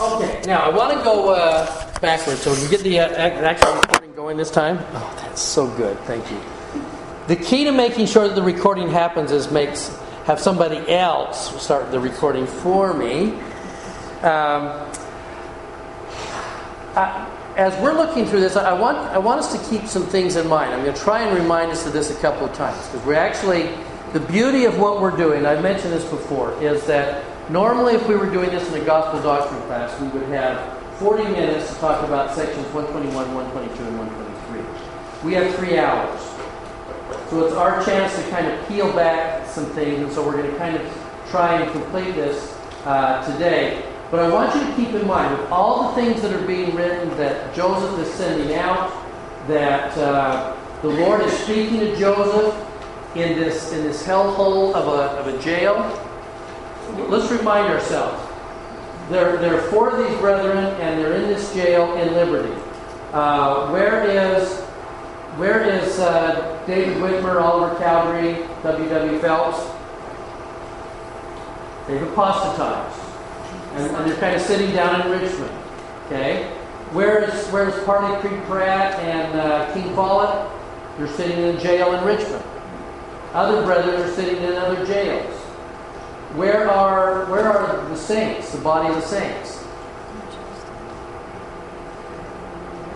Okay, now I want to go uh, backwards so we can get the uh, actual recording going this time. Oh, that's so good. Thank you. The key to making sure that the recording happens is makes have somebody else start the recording for me. Um, I, as we're looking through this, I want I want us to keep some things in mind. I'm going to try and remind us of this a couple of times because we're actually the beauty of what we're doing. I've mentioned this before is that normally if we were doing this in a gospel doctrine class, we would have 40 minutes to talk about sections 121, 122, and 123. We have three hours. So it's our chance to kind of peel back some things, and so we're going to kind of try and complete this uh, today. But I want you to keep in mind, with all the things that are being written that Joseph is sending out, that uh, the Lord is speaking to Joseph in this in this hellhole of a, of a jail. Let's remind ourselves. Are four of these brethren, and they're in this jail in Liberty. Uh, where is where is uh, David Whitmer, Oliver Cowdery, W.W. Phelps? They've apostatized. And, and, they're kind of sitting down in Richmond. Okay? Where is, where is Parley Creek Pratt and uh, King Follett? They're sitting in jail in Richmond. Other brethren are sitting in other jails. Where are, where are the saints, the body of the saints?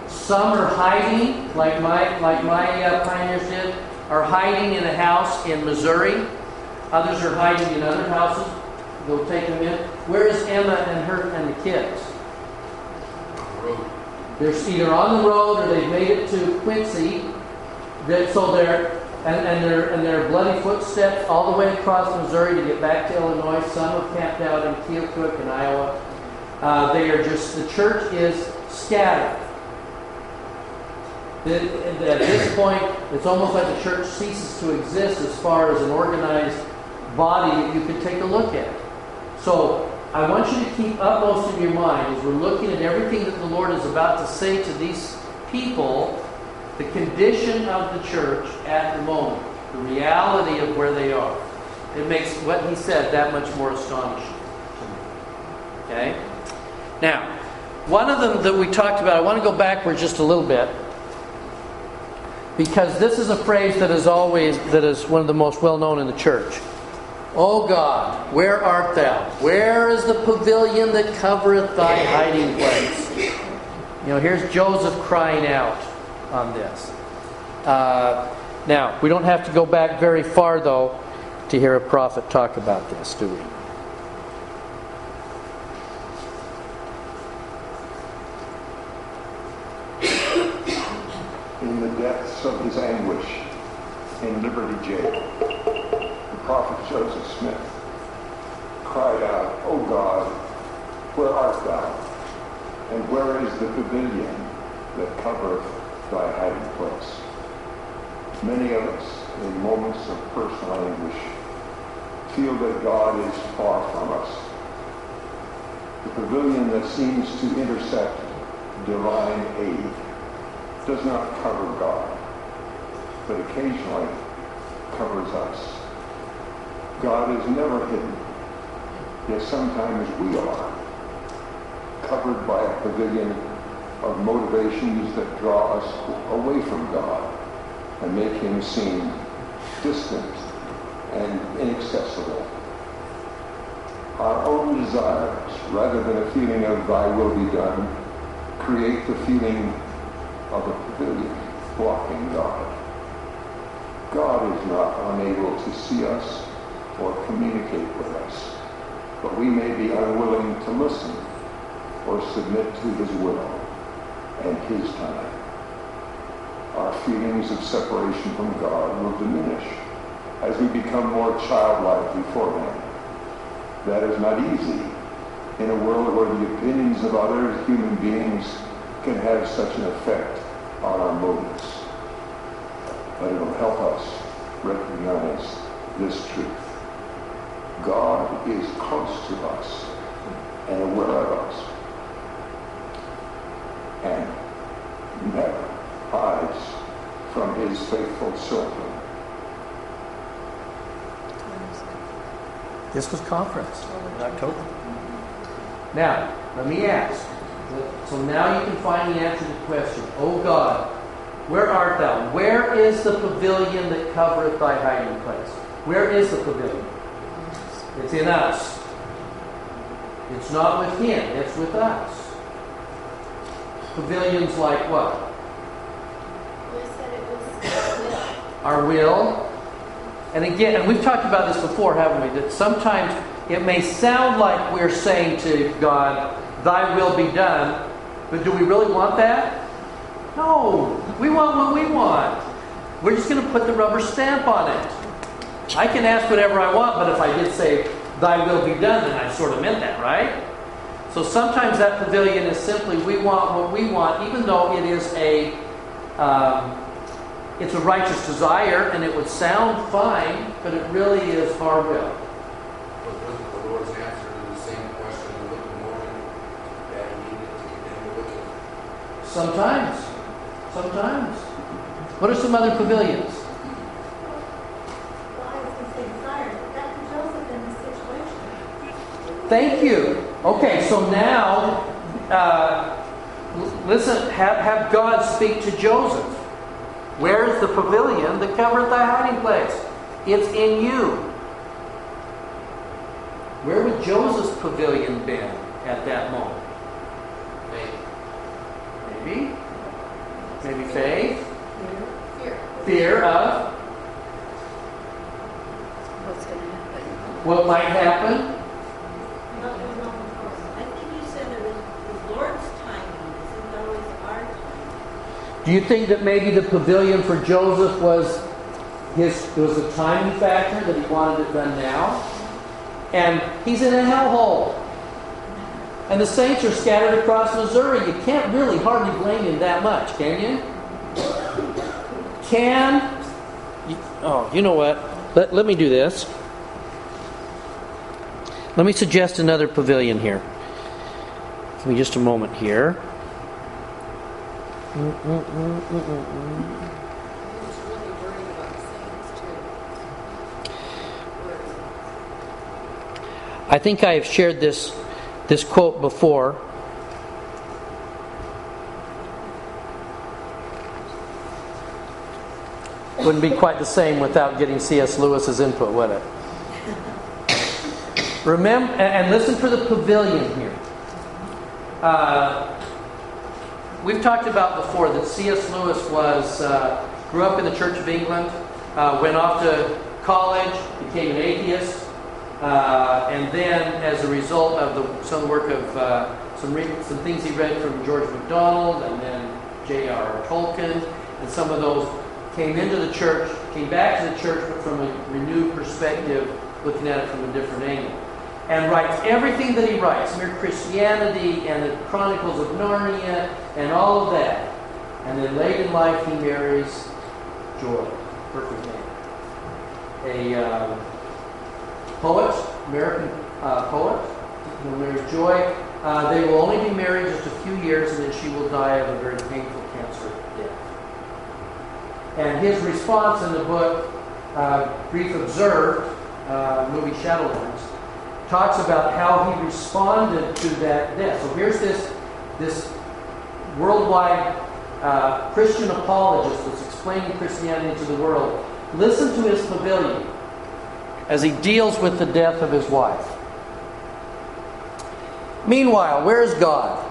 Some are hiding, like my, like my uh, pioneers did, are hiding in a house in Missouri. Others are hiding in other houses. They'll take them in. Where is Emma and her and the kids? They're either on the road or they've made it to Quincy. They're, so they're and, and their and their bloody footsteps all the way across Missouri to get back to Illinois. Some have camped out in Keokuk in Iowa. Uh, they are just the church is scattered. At this point, it's almost like the church ceases to exist as far as an organized body that you could take a look at. So I want you to keep upmost in your mind as we're looking at everything that the Lord is about to say to these people, the condition of the church at the moment, the reality of where they are. It makes what he said that much more astonishing to me. Okay? Now, one of them that we talked about, I want to go backwards just a little bit because this is a phrase that is always that is one of the most well known in the church. O God, where art thou? Where is the pavilion that covereth thy hiding place? You know, here's Joseph crying out on this. Uh, now, we don't have to go back very far, though, to hear a prophet talk about this, do we? In the depths of his anguish in Liberty Jail, the prophet Joseph Smith cried out, O God, where art thou? And where is the pavilion that covereth thy hiding place? Many of us, in moments of personal anguish, feel that God is far from us. The pavilion that seems to intersect divine aid does not cover God, but occasionally covers us. God is never hidden, yet sometimes we are, covered by a pavilion of motivations that draw us away from God and make him seem distant and inaccessible. Our own desires, rather than a feeling of thy will be done, create the feeling of a pavilion blocking God. God is not unable to see us or communicate with us, but we may be unwilling to listen or submit to his will and his time. Our feelings of separation from God will diminish as we become more childlike before him. That is not easy in a world where the opinions of other human beings can have such an effect on our motives. But it'll help us recognize this truth. God is close to us and aware of us and never hides from his faithful children. This was conference in October. Now, let me ask. So now you can finally answer the question. Oh God, where art thou? Where is the pavilion that covereth thy hiding place? Where is the pavilion? It's in us. It's not with him, it's with us. Pavilions like what? We said it was our will. And again, and we've talked about this before, haven't we? That sometimes it may sound like we're saying to God, Thy will be done, but do we really want that? No. We want what we want. We're just going to put the rubber stamp on it. I can ask whatever I want, but if I did say, Thy will be done, then I sort of meant that, right? So sometimes that pavilion is simply we want what we want, even though it is a um, it's a righteous desire and it would sound fine, but it really is our will. But wasn't the Lord's answer to the same question in the book of Mormon that he needed to continue looking? Sometimes. Sometimes. What are some other pavilions? Thank you. Okay, so now, uh, listen, have, have God speak to Joseph. Where is the pavilion that covereth thy hiding place? It's in you. Where would Joseph's pavilion been at that moment? Faith. Maybe. Maybe faith. Fear. Fear of What's going to happen? what might happen. I think you said it was the Lord's timing, isn't always our timing. Do you think that maybe the pavilion for Joseph was his it was a timing factor that he wanted it done now? And he's in a hellhole. And the saints are scattered across Missouri. You can't really hardly blame him that much, can you? Can you, oh, you know what? Let, let me do this. Let me suggest another pavilion here. Give me just a moment here. I think I have shared this this quote before. Wouldn't be quite the same without getting C.S. Lewis's input, would it? Remember, and listen for the pavilion here. Uh, we've talked about before that C.S. Lewis was uh, grew up in the Church of England, uh, went off to college, became an atheist, uh, and then as a result of the, some work of uh, some re- some things he read from George MacDonald and then J.R.R. Tolkien, and some of those came into the church, came back to the church, but from a renewed perspective, looking at it from a different angle and writes everything that he writes Mere Christianity and the Chronicles of Narnia and all of that. And then late in life, he marries Joy, perfect name. A uh, poet, American uh, poet, who marries Joy. Uh, they will only be married just a few years, and then she will die of a very painful cancer death. And his response in the book, uh, Grief Observed, uh, movie Shadowlands, talks about how he responded to that death. So here's this, this worldwide uh, Christian apologist that's explaining Christianity to the world. Listen to his pavilion as he deals with the death of his wife. Meanwhile, where is God?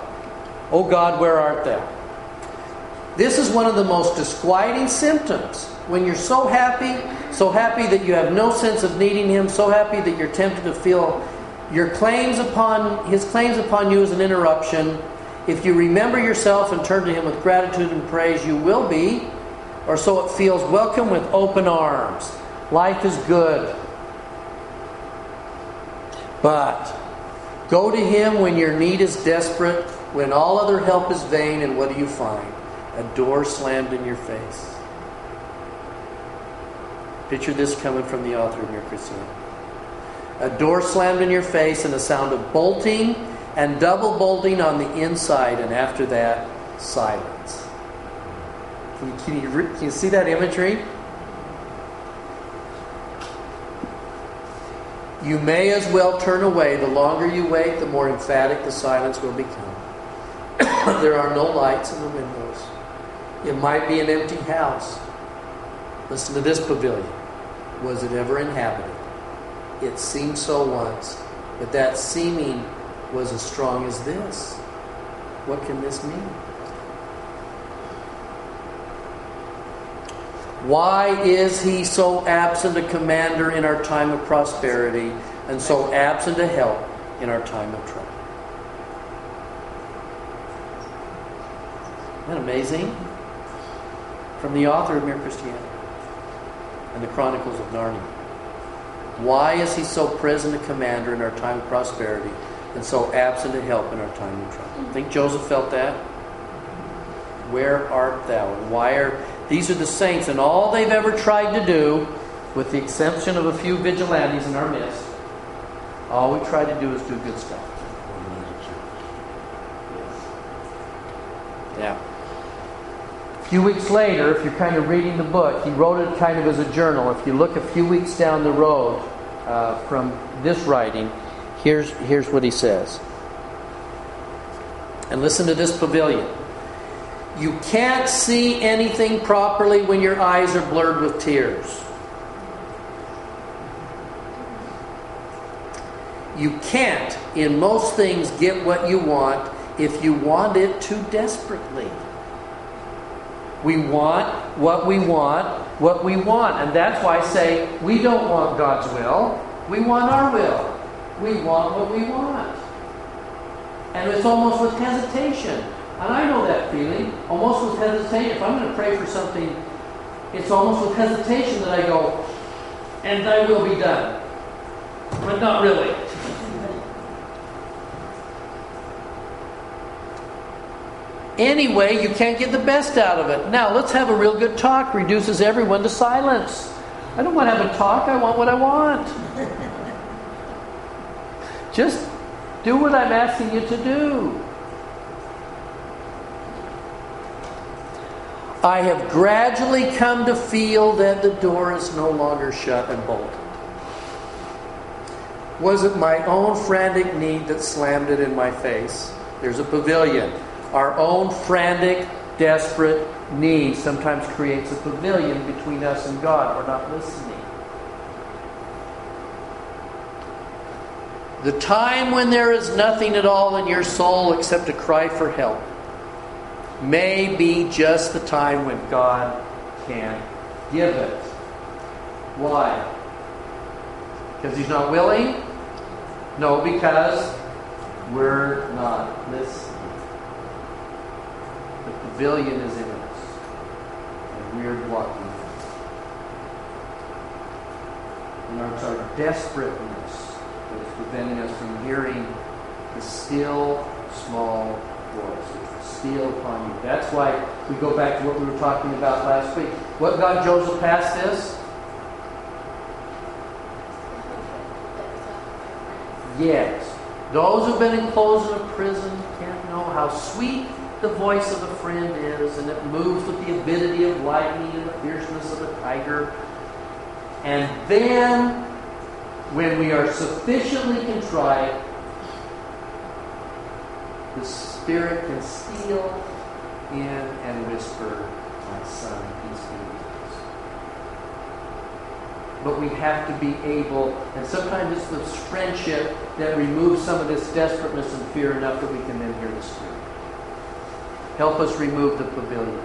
Oh God, where art thou? This is one of the most disquieting symptoms when you're so happy, so happy that you have no sense of needing Him, so happy that you're tempted to feel your claims upon His claims upon you as an interruption. If you remember yourself and turn to Him with gratitude and praise, you will be, or so it feels, welcome with open arms. Life is good. But go to Him when your need is desperate, when all other help is vain, and what do you find? A door slammed in your face. Picture this coming from the author of Mere Christianity. A door slammed in your face and a sound of bolting and double bolting on the inside, and after that, silence. Can you, can you, can you see that imagery? You may as well turn away. The longer you wait, the more emphatic the silence will become. there are no lights in the windows. It might be an empty house. Listen to this pavilion. Was it ever inhabited? It seemed so once, but that seeming was as strong as this. What can this mean? Why is he so absent a commander in our time of prosperity and so absent a help in our time of trouble? Isn't that amazing? From the author of Mere Christianity and the Chronicles of Narnia. Why is he so present a commander in our time of prosperity and so absent a help in our time of trouble? Mm-hmm. Think Joseph felt that? Where art thou? And why are these are the saints, and all they've ever tried to do, with the exception of a few vigilantes in our midst, all we try to do is do good stuff. Yeah. Few weeks later, if you're kind of reading the book, he wrote it kind of as a journal. If you look a few weeks down the road uh, from this writing, here's, here's what he says. And listen to this pavilion. You can't see anything properly when your eyes are blurred with tears. You can't, in most things, get what you want if you want it too desperately. We want what we want, what we want. And that's why I say we don't want God's will, we want our will. We want what we want. And it's almost with hesitation. And I know that feeling, almost with hesitation. If I'm going to pray for something, it's almost with hesitation that I go, and thy will be done. But not really. Anyway, you can't get the best out of it. Now, let's have a real good talk. Reduces everyone to silence. I don't want to have a talk, I want what I want. Just do what I'm asking you to do. I have gradually come to feel that the door is no longer shut and bolted. Was it my own frantic need that slammed it in my face? There's a pavilion. Our own frantic, desperate need sometimes creates a pavilion between us and God. We're not listening. The time when there is nothing at all in your soul except a cry for help may be just the time when God can give it. Why? Because He's not willing? No, because we're not listening. Pavilion is in us, and we're blocking it. And it's our desperateness that is preventing us from hearing the still, small voice steal upon you. That's why we go back to what we were talking about last week. What got Joseph past this? Yes. Those who've been enclosed in a prison can't know how sweet the voice of a friend is, and it moves with the avidity of lightning and the fierceness of a tiger. And then, when we are sufficiently contrite, the Spirit can steal in and whisper, My son, peace be with But we have to be able, and sometimes it's the friendship that removes some of this desperateness and fear enough that we can then hear the Spirit. Help us remove the pavilion.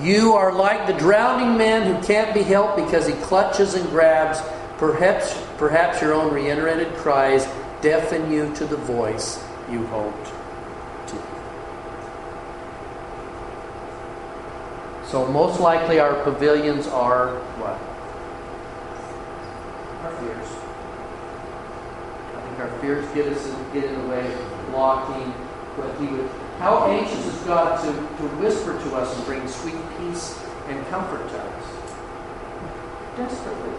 You are like the drowning man who can't be helped because he clutches and grabs Perhaps, perhaps your own reiterated cries deafen you to the voice you hoped to. So, most likely, our pavilions are what? Our fears. Our fears get us in, get in the way, of blocking what He would. How anxious is God to, to whisper to us and bring sweet peace and comfort to us? Desperately.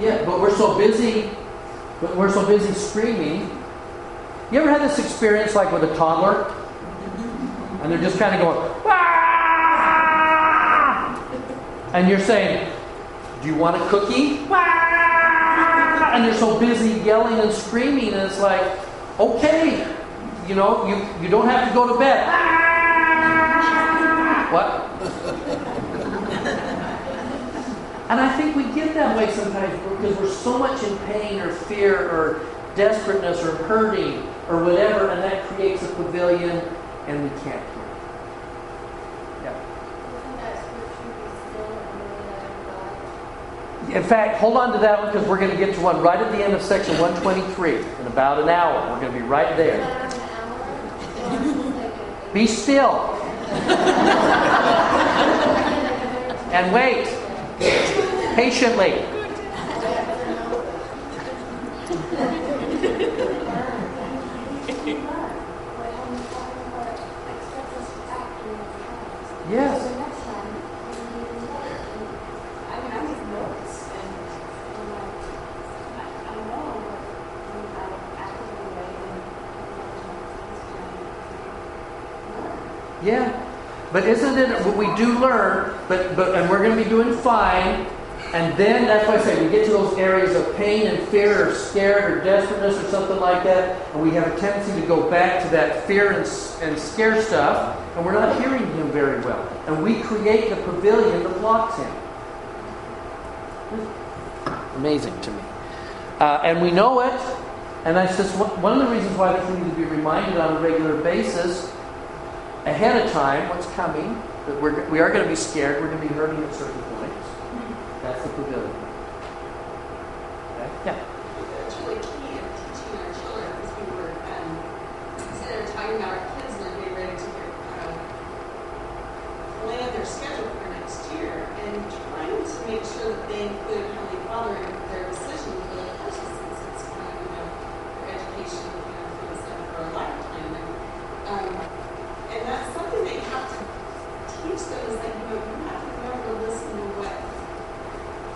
Yeah, but we're so busy, but we're so busy screaming. You ever had this experience like with a toddler? And they're just kind of going, ah! And you're saying, Do you want a cookie? And they're so busy yelling and screaming, and it's like, Okay, you know, you, you don't have to go to bed. What? And I think we get that way sometimes because we're so much in pain or fear or desperateness or hurting or whatever, and that creates a pavilion and we can't hear. Yeah. Isn't that scripture, be still and know that I am God? In fact, hold on to that one because we're going to get to one right at the end of section 123 in about an hour. We're going to be right there. Be still and wait patiently. Yes. I mean, I make notes and, you know, I, I know when I actively write and Yeah. But isn't it what we do learn, but, but and we're going to be doing fine, and then that's why I say we get to those areas of pain and fear or scared or desperateness or something like that, and we have a tendency to go back to that fear and, and scare stuff, and we're not hearing him very well. And we create the pavilion that blocks him. Amazing to me. Uh, and we know it, and that's just one of the reasons why we need to be reminded on a regular basis ahead of time what's coming, that we're, we are going to be scared, we're going to be hurting at certain points. That's the pavilion. Okay? Yeah. It's really key in teaching our children because we were, um, instead of talking about our kids and they're getting ready to get, um, plan their schedule for next year and trying to make sure that they include Heavenly Father in their decision for the courses since it's kind of, you know, their education, you know, for the stuff for a lifetime. And, um, and that's something that you have to teach them is that, you know, you have to remember to listen to what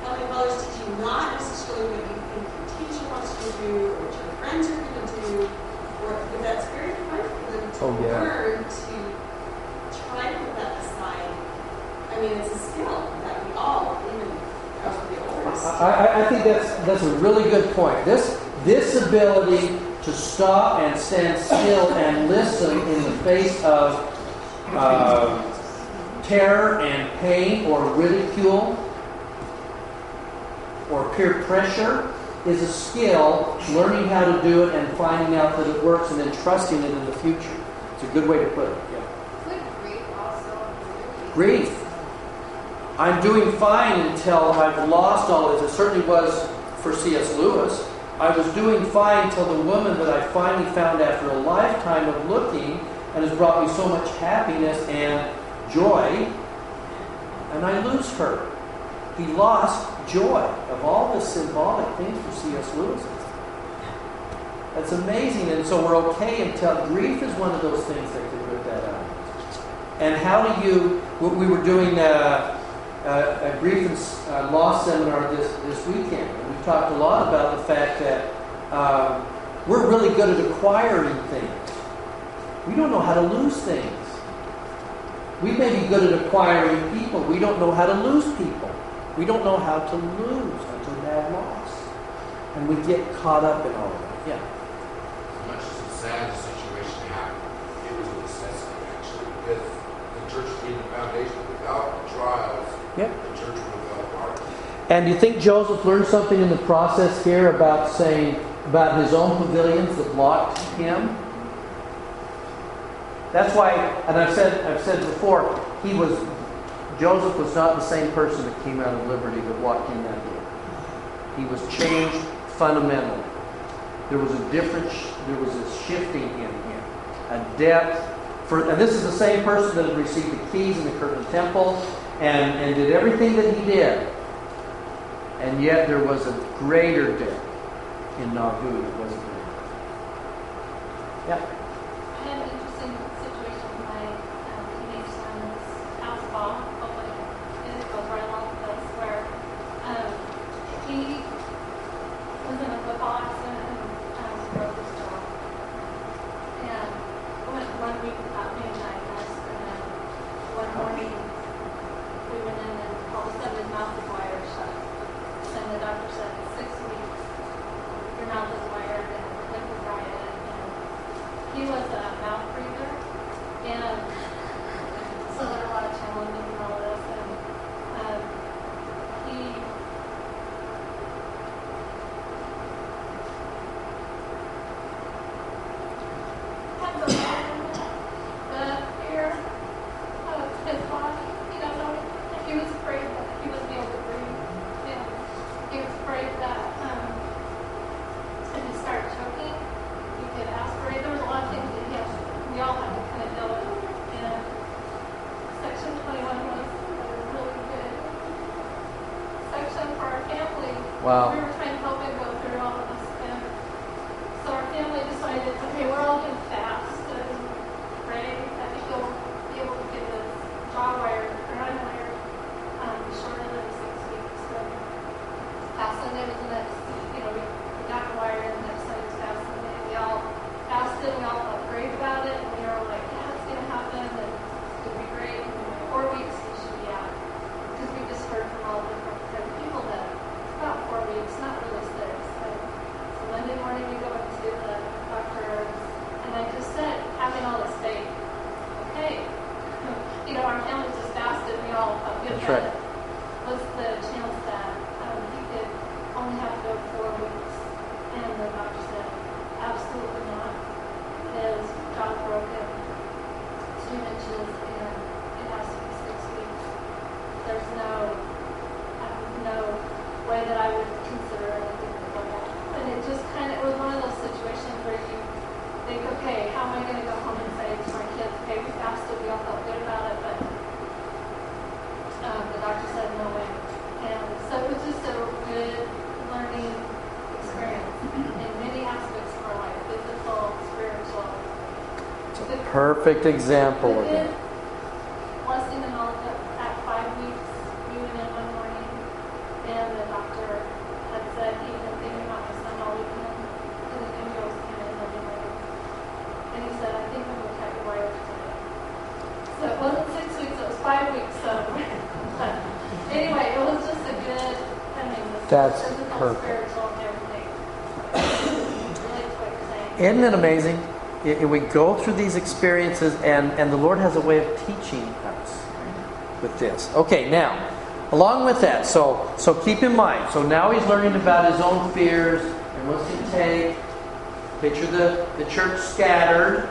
Heavenly Father's teaching, not necessarily what you think your teacher wants you to do or what your friends are going to do, or but that's very hard for them to Oh, yeah. learn to try to put that aside. I mean, it's a skill that we all, even as the older, I, I, I think that's, that's a really good point. This, this ability to stop and stand still and listen in the face of uh, terror and pain or ridicule or peer pressure is a skill, learning how to do it and finding out that it works and then trusting it in the future. It's a good way to put it. Yeah. Grief Grief. I'm doing fine until I've lost all this. It certainly was for C.S. Lewis. I was doing fine till the woman that I finally found after a lifetime of looking and has brought me so much happiness and joy, and I lose her. He lost joy of all the symbolic things for C.S. Lewis. That's amazing, and so we're okay until grief is one of those things that can rip that out. And how do you? what We were doing uh, uh, a and uh, loss seminar this this weekend, and we talked a lot about the fact that um, we're really good at acquiring things. We don't know how to lose things. We may be good at acquiring people. We don't know how to lose people. We don't know how to lose until bad loss, and we get caught up in all of it. Yeah. As much as it's sad the situation happened, it was a necessity actually, because the church needed a foundation. Apart. And do you think Joseph learned something in the process here about saying about his own pavilions that blocked him? That's why, and I've said I've said before, he was Joseph was not the same person that came out of liberty that walked in that door. He was changed fundamentally. There was a difference. there was a shifting in him, a depth. For, and this is the same person that had received the keys in the Kirtland Temple and, and did everything that he did. And yet there was a greater depth in Nauvoo that wasn't there. Yeah. Perfect example The of blessing and all of that, at five weeks, we went in one morning, and the doctor had said he had been thinking about my son all weekend, and the embryos came in every morning. And he said, I think I'm going to cut your wires today. So it wasn't six weeks, it was five weeks, so. Anyway, it was just a good, I mean, the That's physical, perfect. spiritual, and everything. Really what you're saying. Isn't it amazing? I- I- We go through these experiences, and, and the Lord has a way of teaching us with this. Okay, now, along with that, so so keep in mind. So now he's learning about his own fears and what's he take. Picture the, the church scattered,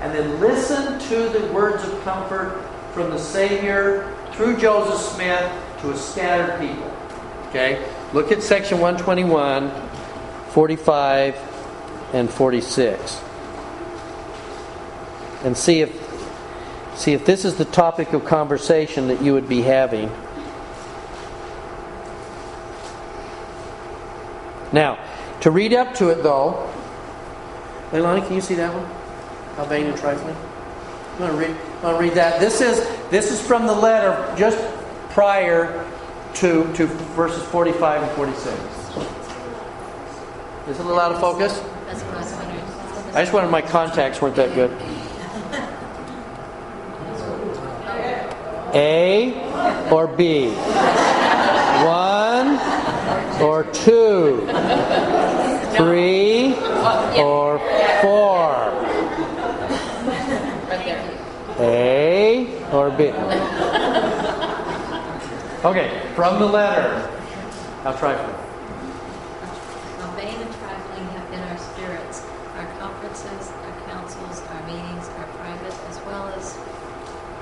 and then listen to the words of comfort from the Savior through Joseph Smith to a scattered people. Okay? Look at section 121, 45, and 46. And see if see if this is the topic of conversation that you would be having. Now, to read up to it though, Leilani, can you see that one? How vain and trifling? I'm going to read. I'm going to read that. This is this is from the letter just prior to to verses 45 and 46. Is it a little out of focus? I. I just wanted my contacts weren't that good. A or B? One or two? Three or four? A or B? Okay, from the letter. I'll try for How vain and trifling have been our spirits, our conferences, our councils, our meetings, our private as well as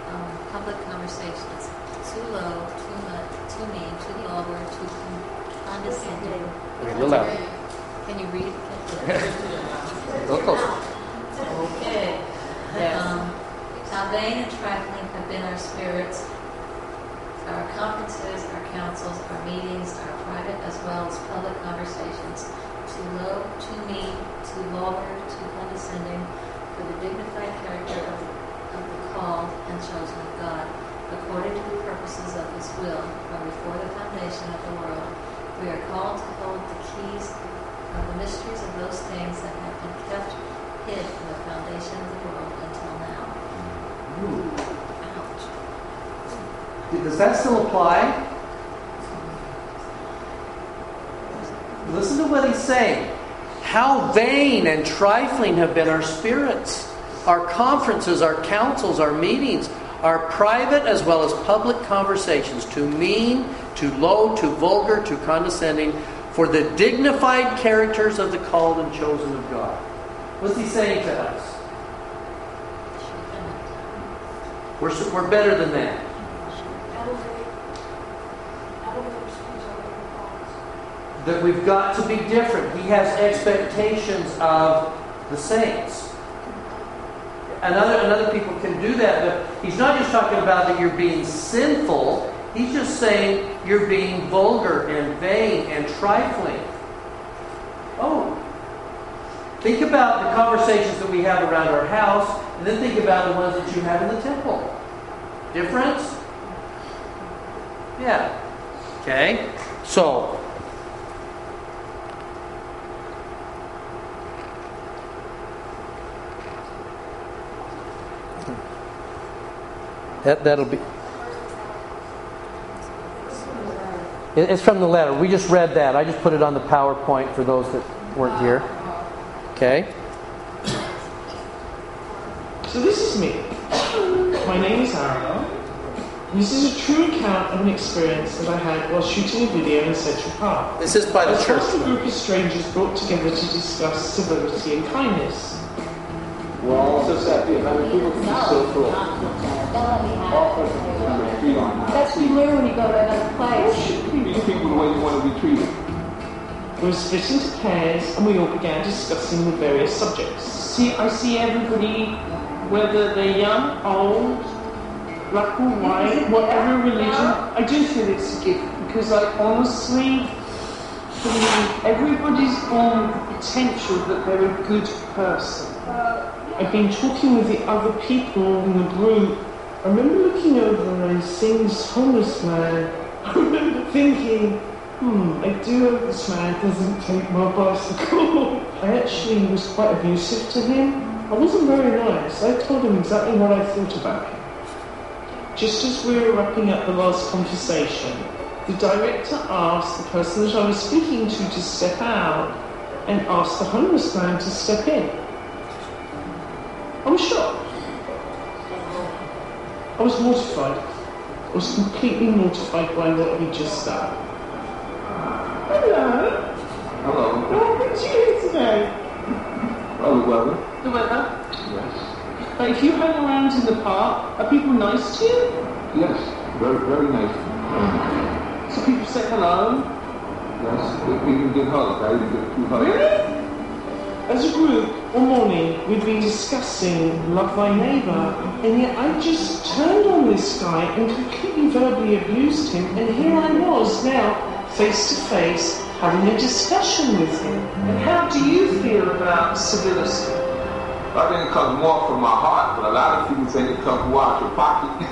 um, public conversations. Too low, too much, too mean, too vulgar, too con- condescending. Okay, a little louder. Can you read? A little closer. Okay. Um, vain and trifling have been our spirits, our conferences, our councils, our meetings, our private as well as public conversations. Too low, too mean, too vulgar, too condescending for the dignified character of the, of the called and chosen of God, according to the purposes of His will, from before the foundation of the world. We are called to hold the keys of the mysteries of those things that have been kept hid from the foundation of the world. Ouch. Does that still apply? Listen to what he's saying. How vain and trifling have been our spirits, our conferences, our councils, our meetings, our private as well as public conversations, too mean, too low, too vulgar, too condescending, for the dignified characters of the called and chosen of God. What's he saying to us? We're, we're better than that. that we've got to be different. He has expectations of the saints. And other, and other people can do that, but he's not just talking about that you're being sinful. He's just saying you're being vulgar and vain and trifling. Oh. Think about the conversations that we have around our house, and then think about the ones that you have in the temple. Difference? Yeah. Okay? So, that, that'll be. It's from the letter. We just read that. I just put it on the PowerPoint for those that weren't here. Okay? So this is me. My name is Ariel. This is a true account of an experience that I had while shooting a video in Central Park. This is by A the church. a group of strangers brought together to discuss civility and kindness. We're all so happy having people be so cool. That's what you learn when you go to another place. Treat people the way you want to be treated. We were split into pairs and we all began discussing the various subjects. See, I see everybody, whether they're young, old, black or white, whatever religion. I do feel it's a gift because I honestly believe everybody's born the potential that they're a good person. I've been talking with the other people in the group. I remember looking over and seeing this homeless man. I remember thinking, hmm, I do hope this man doesn't take my bicycle. I actually was quite abusive to him. I wasn't very nice. I told him exactly what I thought about him. Just as we were wrapping up the last conversation, the director asked the person that I was speaking to to step out and asked the homeless man to step in. I was shocked. I was mortified. I was completely mortified by what he just done. Hello. Hello. What brought you here today? Oh, Hello, weather. The weather. Yes. Like, if you hang around in the park, are people nice to you? Yes. Very, very nice. So people say hello? Yes. We can get hugs. I even two hugs. Really? As a group, all morning, we've been discussing Love Thy Neighbour, and yet I just turned on this guy and completely verbally abused him, and here I was now, face to face, having a discussion with him. And how do you feel about civility? I think it comes more from my heart, but a lot of people think it comes more out of your pocket.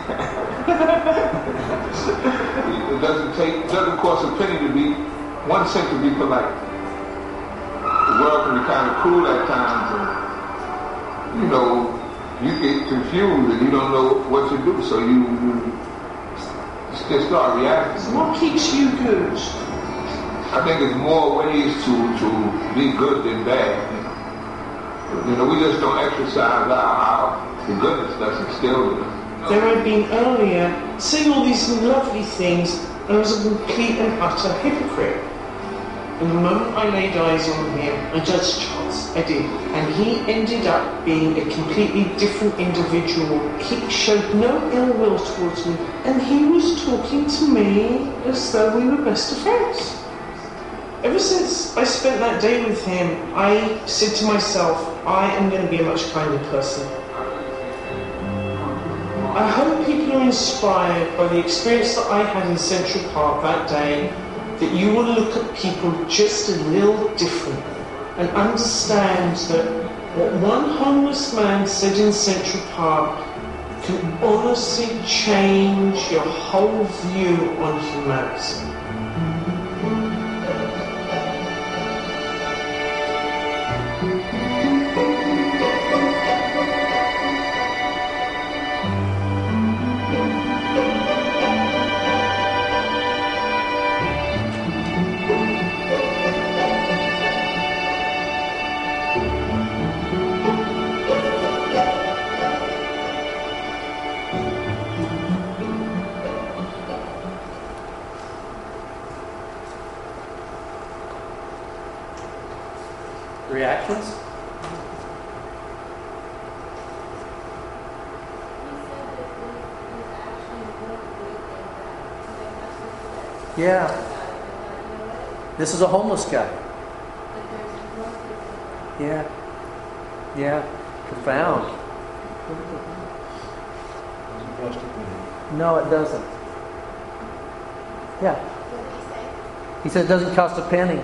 it doesn't take, it doesn't cost a penny to be, one cent to be polite. The world can be kind of cruel at times, and you know, you get confused and you don't know what to do, so you, you just start reacting. So what keeps you good? I think there's more ways to, to be good than bad. You know, we just don't exercise our, the goodness that's instilled in us. There I'd been earlier saying all these lovely things, and I was a complete and utter hypocrite. And the moment I laid eyes on him, I judged Charles. I did. And he ended up being a completely different individual. He showed no ill will towards me, and he was talking to me as though we were best of friends. Ever since I spent that day with him, I said to myself, I am going to be a much kinder person. I hope people are inspired by the experience that I had in Central Park that day, that you will look at people just a little differently and understand that what one homeless man said in Central Park can honestly change your whole view on humanity. Is a homeless guy. Yeah. Yeah. Profound. No, it doesn't. Yeah. He said it doesn't cost a penny.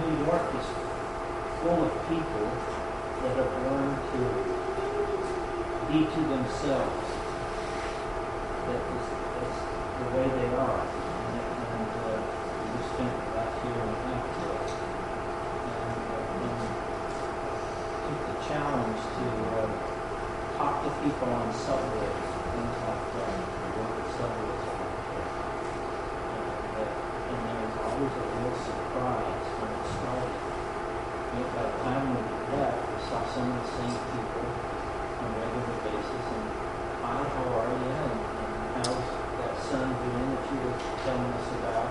New York is full of people that have learned to be to themselves. That is, that's the way they are. And, and uh, we spent about a year and a half there. And, uh, and took the challenge to uh, talk to people on subways, things like that, to work at subways like that. And, uh, and there was always a real surprise when it started. And by the time we left, we saw some of the same people on a regular basis. And hi, how are you? And, and how's that son doing that you were telling us about?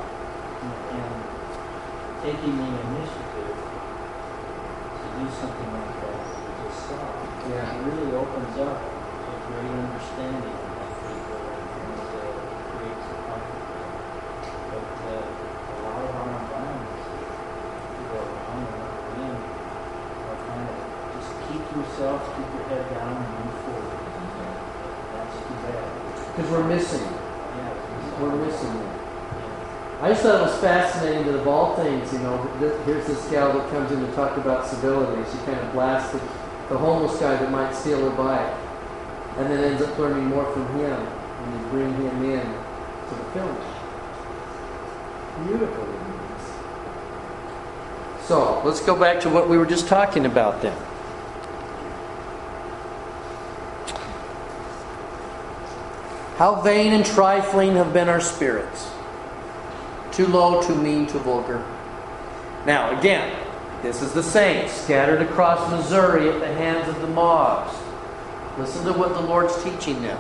And, and taking the initiative to do something like that, we just saw. Yeah. It really opens up a great understanding of people and uh, creates a comfort there. But uh, a lot of our environments that go around and we're in are kind of just keep to yourself, keep your head down, and move forward. That's too bad. Because we're missing. We're missing. I just thought it was fascinating that of all things, you know, here's this gal that comes in to talk about civility. She kind of blasted the homeless guy that might steal her bike, and then ends up learning more from him when they bring him in to the film. Beautiful. So let's go back to what we were just talking about then. How vain and trifling have been our spirits. Too low, too mean, too vulgar. Now, again, this is the saints scattered across Missouri at the hands of the mobs. Listen to what the Lord's teaching them.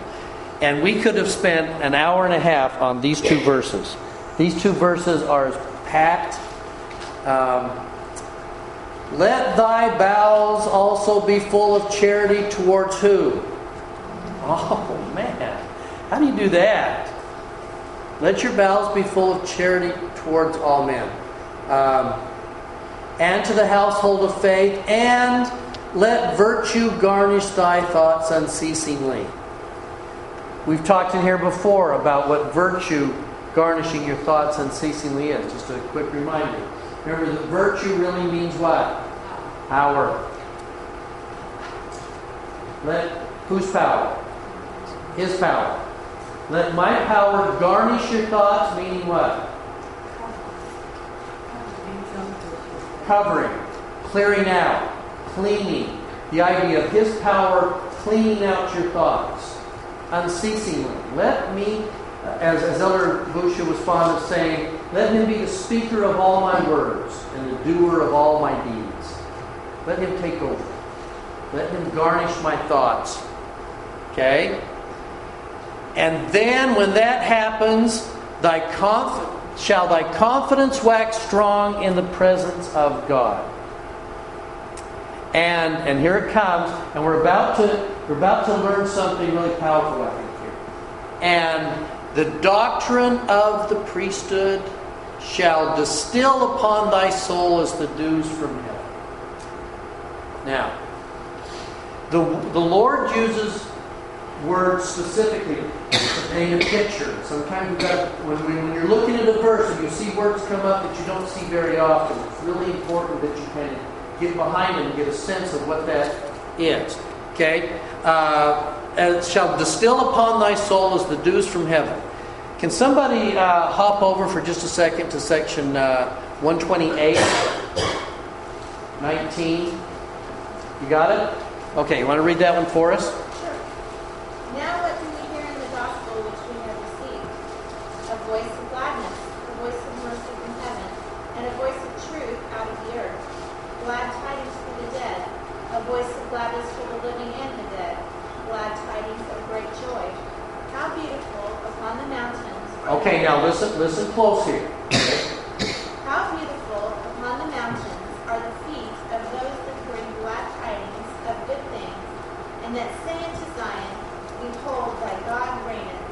And we could have spent an hour and a half on these two verses. These two verses are packed. Um, Let thy bowels also be full of charity towards who? Oh, man. How do you do that? Let your bowels be full of charity towards all men. Um, and to the household of faith, and let virtue garnish thy thoughts unceasingly. We've talked in here before about what virtue garnishing your thoughts unceasingly is. Just a quick reminder. Remember that virtue really means what? Power. Let whose power? His power. Let my power garnish your thoughts, meaning what? Covering, clearing out, cleaning. The idea of His power cleaning out your thoughts unceasingly. Let me, as, as Elder Busche was fond of saying, let Him be the speaker of all my words and the doer of all my deeds. Let Him take over. Let Him garnish my thoughts. Okay? And then when that happens, thy conf- shall thy confidence wax strong in the presence of God. And and here it comes, and we're about to we're about to learn something really powerful, I think here. And the doctrine of the priesthood shall distill upon thy soul as the dews from heaven. Now, the the Lord uses words specifically paint a picture. Sometimes you've got when, when you're looking at a verse and you see words come up that you don't see very often, it's really important that you kind of get behind it and get a sense of what that is. Okay? Uh, shall distill upon thy soul as the dews from heaven. Can somebody uh, hop over for just a second to section uh, 128, 19? You got it? Okay, you want to read that one for us? Sure. Now what do we hear in the gospel which we have received? A voice of gladness, a voice of mercy from heaven, and a voice of truth out of the earth. Glad tidings for the dead, a voice of gladness for the living and the dead. Glad tidings of great joy. How beautiful upon the mountains. are Okay, now listen, listen close here. How beautiful upon the mountains are the feet of those that bring glad tidings of good things, and that say unto Zion, Behold, thy God reigneth.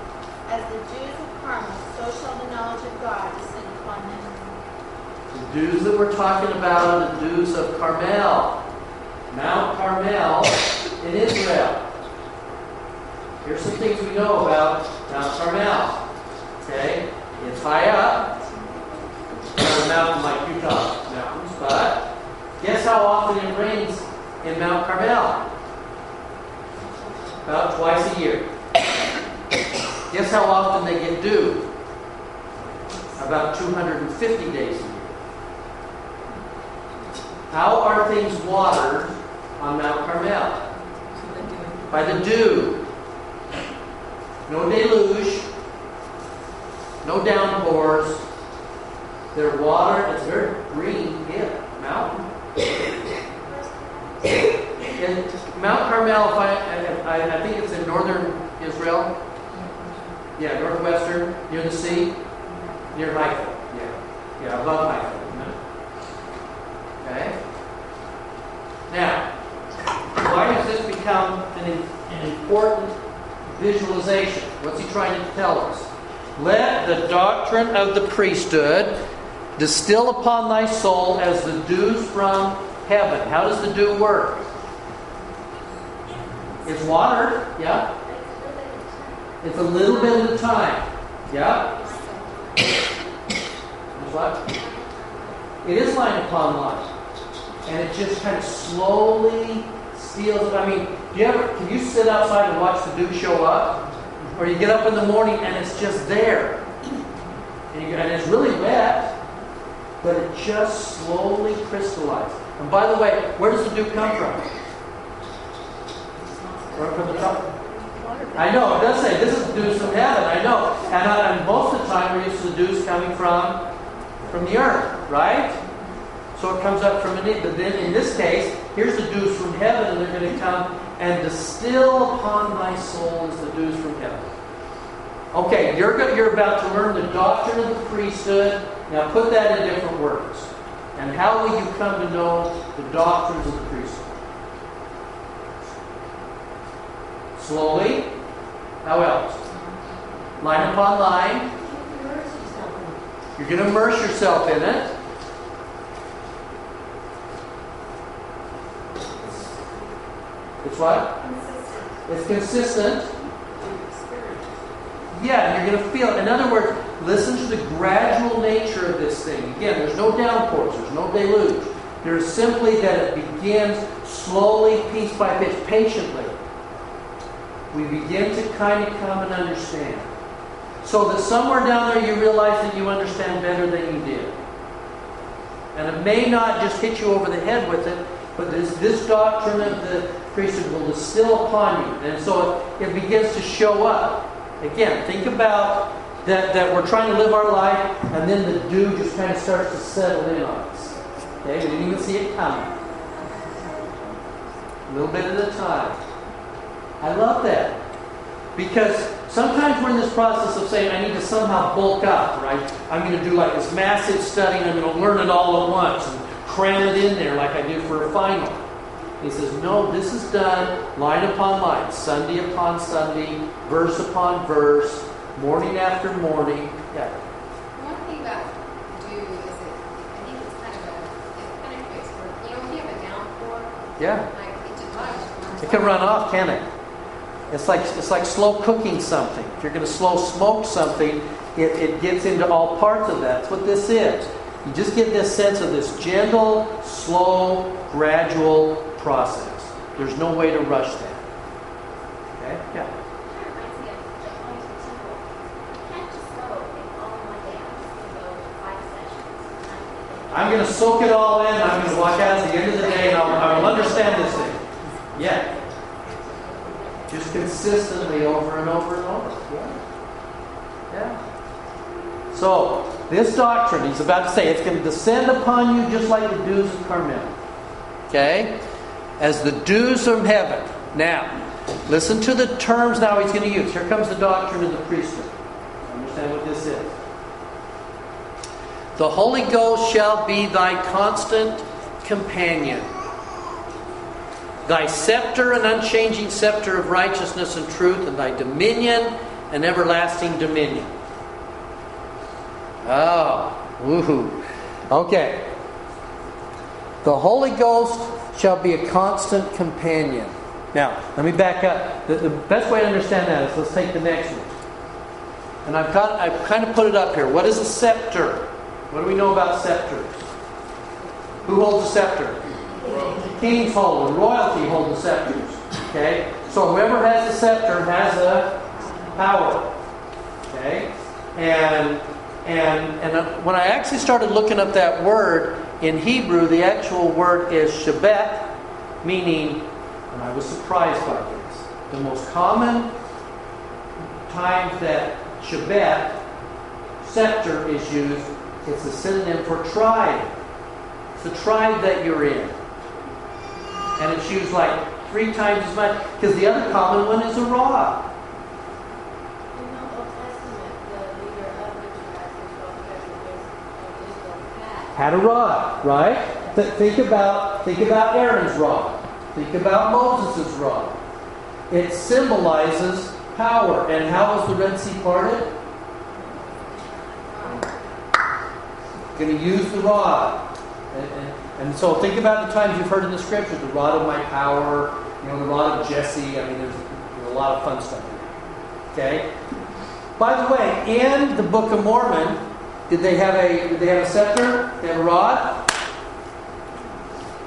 As the dews of Carmel, so shall the knowledge of God descend upon them. The dews that we're talking about are the dews of Carmel. Mount Carmel in Israel. Here's some things we know about Mount Carmel. Okay? It's high up. Not a mountain like Utah mountains, but guess how often it rains in Mount Carmel? About twice a year. Guess how often they get dew? About 250 days a year. How are things watered on Mount Carmel? By the dew. No deluge. No downpours. They're watered. It's very green yeah, mountain. and Mount Carmel, if I, I, I think it's in northern Israel. Yeah, northwestern, near the sea, near Haifa. Yeah, yeah, above Haifa. Okay. Now, why does this become an, an important visualization? What's he trying to tell us? Let the doctrine of the priesthood distill upon thy soul as the dews from heaven. How does the dew work? It's watered, yeah? It's a little bit at a time, yeah? What? It is line upon line. And it just kind of slowly steals. I mean, do you ever, can you sit outside and watch the dew show up? Or you get up in the morning and it's just there. And, you, and it's really wet, but it just slowly crystallizes. And by the way, where does the dew come from? Right from the top? I know, it does say this is dews from heaven, I know. And, uh, and most of the time we're used to the dews coming from from the earth, right? So it comes up from beneath. But then in this case, here's the dews from heaven, and they're going to come and distill upon my soul as the dews from heaven. Okay, you're, go- you're about to learn the doctrine of the priesthood. Now put that in different words. And how will you come to know the doctrines of the priesthood? Slowly. How else? Line upon line. You're going to immerse yourself in it. It's what? Consistent. It's consistent. Yeah, you're going to feel it. In other words, listen to the gradual nature of this thing. Again, there's no downpours, there's no deluge. There's simply that it begins slowly, piece by piece, patiently. We begin to kind of come and understand. So that somewhere down there you realize that you understand better than you did. And it may not just hit you over the head with it, but this, this doctrine of the priesthood will distill upon you. And so it, it begins to show up. Again, think about that, that we're trying to live our life, and then the dew just kind of starts to settle in on us. Okay? We didn't even see it coming. A little bit at a time. I love that. Because sometimes we're in this process of saying, I need to somehow bulk up, right? I'm going to do like this massive study and I'm going to learn it all at once and cram it in there like I do for a final. He says, no, this is done line upon line, Sunday upon Sunday, verse upon verse, morning after morning. Yeah. One thing about dew is it, I think it's kind of a, it kind of creates, you know, if you have a downpour, Yeah. like it just. It can run off, can it? It's like it's like slow cooking something. If you're going to slow smoke something, it, it gets into all parts of that. That's what this is. You just get this sense of this gentle, slow, gradual process. There's no way to rush that. Okay? Yeah. Kind of reminds me of the Huntington Temple. You can't just go in all one day. I'm going to go five sessions. I'm going to soak it all in. I'm going to walk out at the end of the day and I'll, I will understand this thing. Yeah. Just consistently over and over and over. Yeah. Yeah. So, this doctrine, he's about to say, it's going to descend upon you just like the dews of Carmel. Okay? As the dews from heaven. Now, listen to the terms now he's going to use. Here comes the doctrine of the priesthood. Understand what this is. The Holy Ghost shall be thy constant companion. Thy scepter and unchanging scepter of righteousness and truth, and thy dominion and everlasting dominion. Oh, woohoo. Okay. The Holy Ghost shall be a constant companion. Now, let me back up. The, the best way to understand that is let's take the next one. And I've got I've kind of put it up here. What is a scepter? What do we know about scepters? Who holds a scepter? Kings hold. Royalty hold the scepters. Okay? So whoever has a scepter has a power. Okay? And and and uh, when I actually started looking up that word in Hebrew, the actual word is shebet, meaning, and I was surprised by this. The most common times that shebet, scepter, is used, it's a synonym for tribe. It's the tribe that you're in. And it's used like three times as much, because the other common one is a rod. In the Old Testament, the leader of the tribe was Israel Had a rod, right? Th- think about think about Aaron's rod. Think about Moses' rod. It symbolizes power. And how was the Red Sea parted? Going to use the rod. And, and, and so think about the times you've heard in the scriptures the rod of my power, you know, the rod of Jesse. I mean, there's, there's a lot of fun stuff here. Okay? By the way, in the Book of Mormon, did they have a did they have a scepter? They have a rod?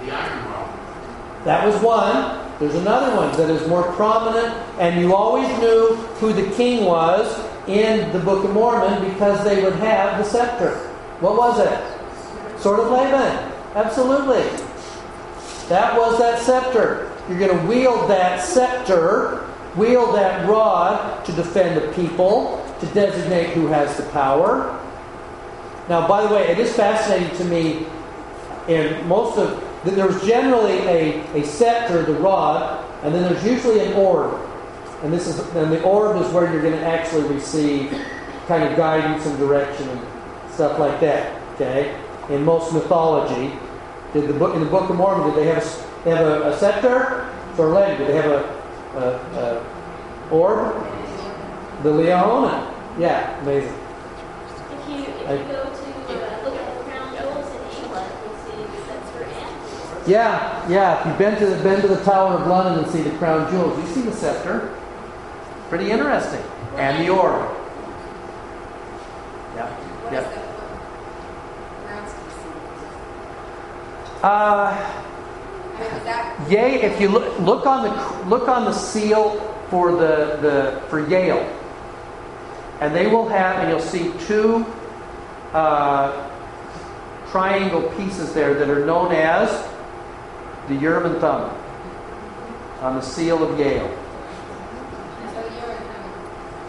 The iron rod. That was one. There's another one that is more prominent, and you always knew who the king was in the Book of Mormon because they would have the scepter. What was it? Sword of Laban. Absolutely. That was that scepter. You're going to wield that scepter, wield that rod to defend the people, to designate who has the power. Now, by the way, it is fascinating to me in most of there's generally a, a scepter, the rod, and then there's usually an orb. And this is and the orb is where you're going to actually receive kind of guidance and direction and stuff like that. Okay? In most mythology, did the book in the Book of Mormon did they have a, they have a, a scepter? Or lady, did they have a, a, a orb? The Liahona. Yeah, amazing. If you, if you go to uh, look at the crown jewels in England, you'll see the scepter and Yeah, yeah. If you've been to the been to the Tower of London and see the crown jewels, you see the scepter. Pretty interesting. And the orb. Yeah. Yeah. Uh, Yay! If you look, look on the look on the seal for the, the for Yale, and they will have, and you'll see two uh, triangle pieces there that are known as the Urim and Thummim on the seal of Yale.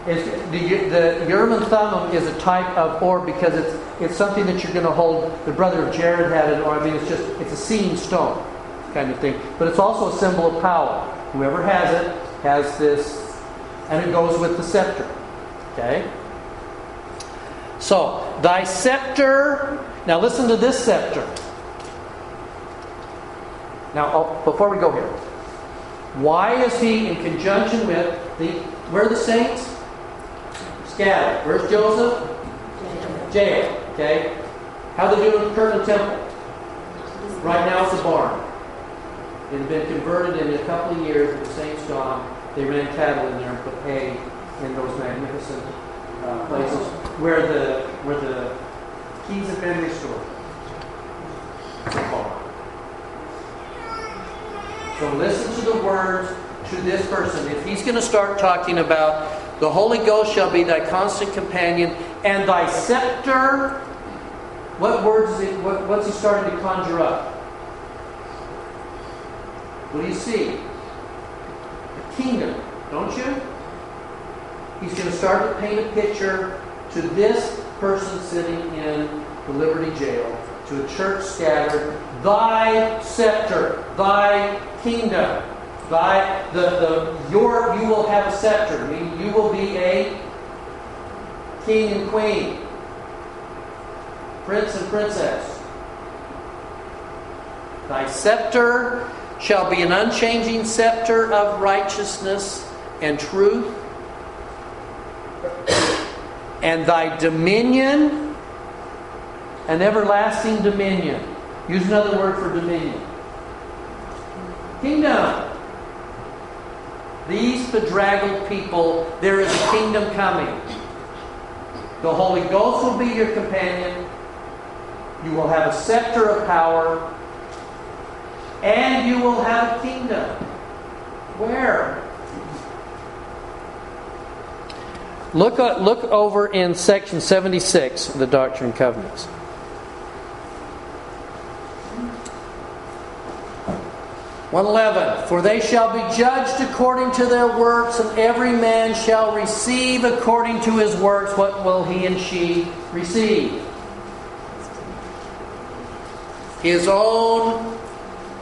Is the the Urim and Thummim is a type of orb because it's it's something that you're going to hold. The brother of Jared had it, or I mean, it's just it's a seeing stone kind of thing. But it's also a symbol of power. Whoever has it has this, and it goes with the scepter. Okay. So thy scepter. Now listen to this scepter. Now, oh, before we go here, why is he in conjunction with the? Where are the saints? Scattered. Where's Joseph? Jail. Okay. How they doing in Kirtland Temple? Right now it's a barn. It had been converted in a couple of years the saints gone. They ran cattle in there and put hay in those magnificent uh, places where the where the keys have been restored. So listen to the words to this person. If he's going to start talking about the Holy Ghost shall be thy constant companion and thy scepter, what words is it, what, what's he starting to conjure up? What do you see? A kingdom, don't you? He's going to start to paint a picture to this person sitting in the Liberty Jail, to a church scattered. Thy scepter, thy kingdom, thy the the your you will have a scepter. Meaning you will be a king and queen, prince and princess. Thy scepter shall be an unchanging scepter of righteousness and truth. And thy dominion an everlasting dominion. Use another word for dominion. Kingdom. These bedraggled people, there is a kingdom coming. The Holy Ghost will be your companion. You will have a scepter of power. And you will have a kingdom. Where? Look, uh, look over in section 76 of the Doctrine and Covenants. One eleven. For they shall be judged according to their works, and every man shall receive according to his works. What will he and she receive? His own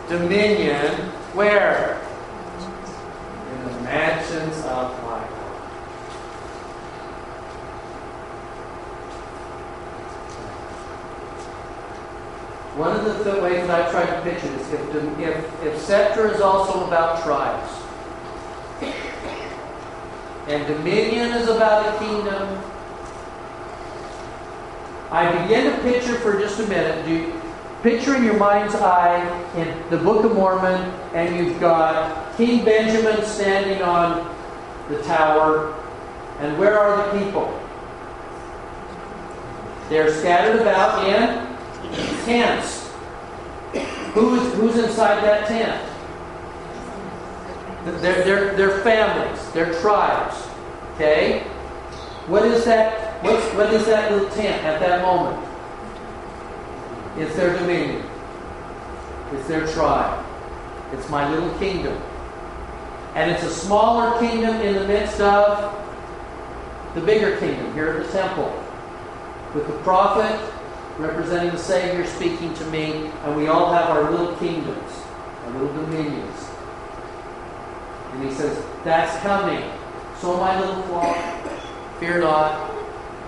dominion. Where? In the mansions of my heart. One of the th- ways that I try to picture this, if, if, if scepter is also about tribes, and dominion is about a kingdom, I begin to picture for just a minute. Do picture in your mind's eye in the Book of Mormon, and you've got King Benjamin standing on the tower, and where are the people? They're scattered about in tents. Who's, who's inside that tent? Their, their, their families, their tribes. Okay? What is that? What's, what is that little tent at that moment? It's their dominion. It's their tribe. It's my little kingdom. And it's a smaller kingdom in the midst of the bigger kingdom here at the temple. With the prophet representing the Savior speaking to me, and we all have our little kingdoms, our little dominions. And he says, That's coming. So, my little flock, fear not.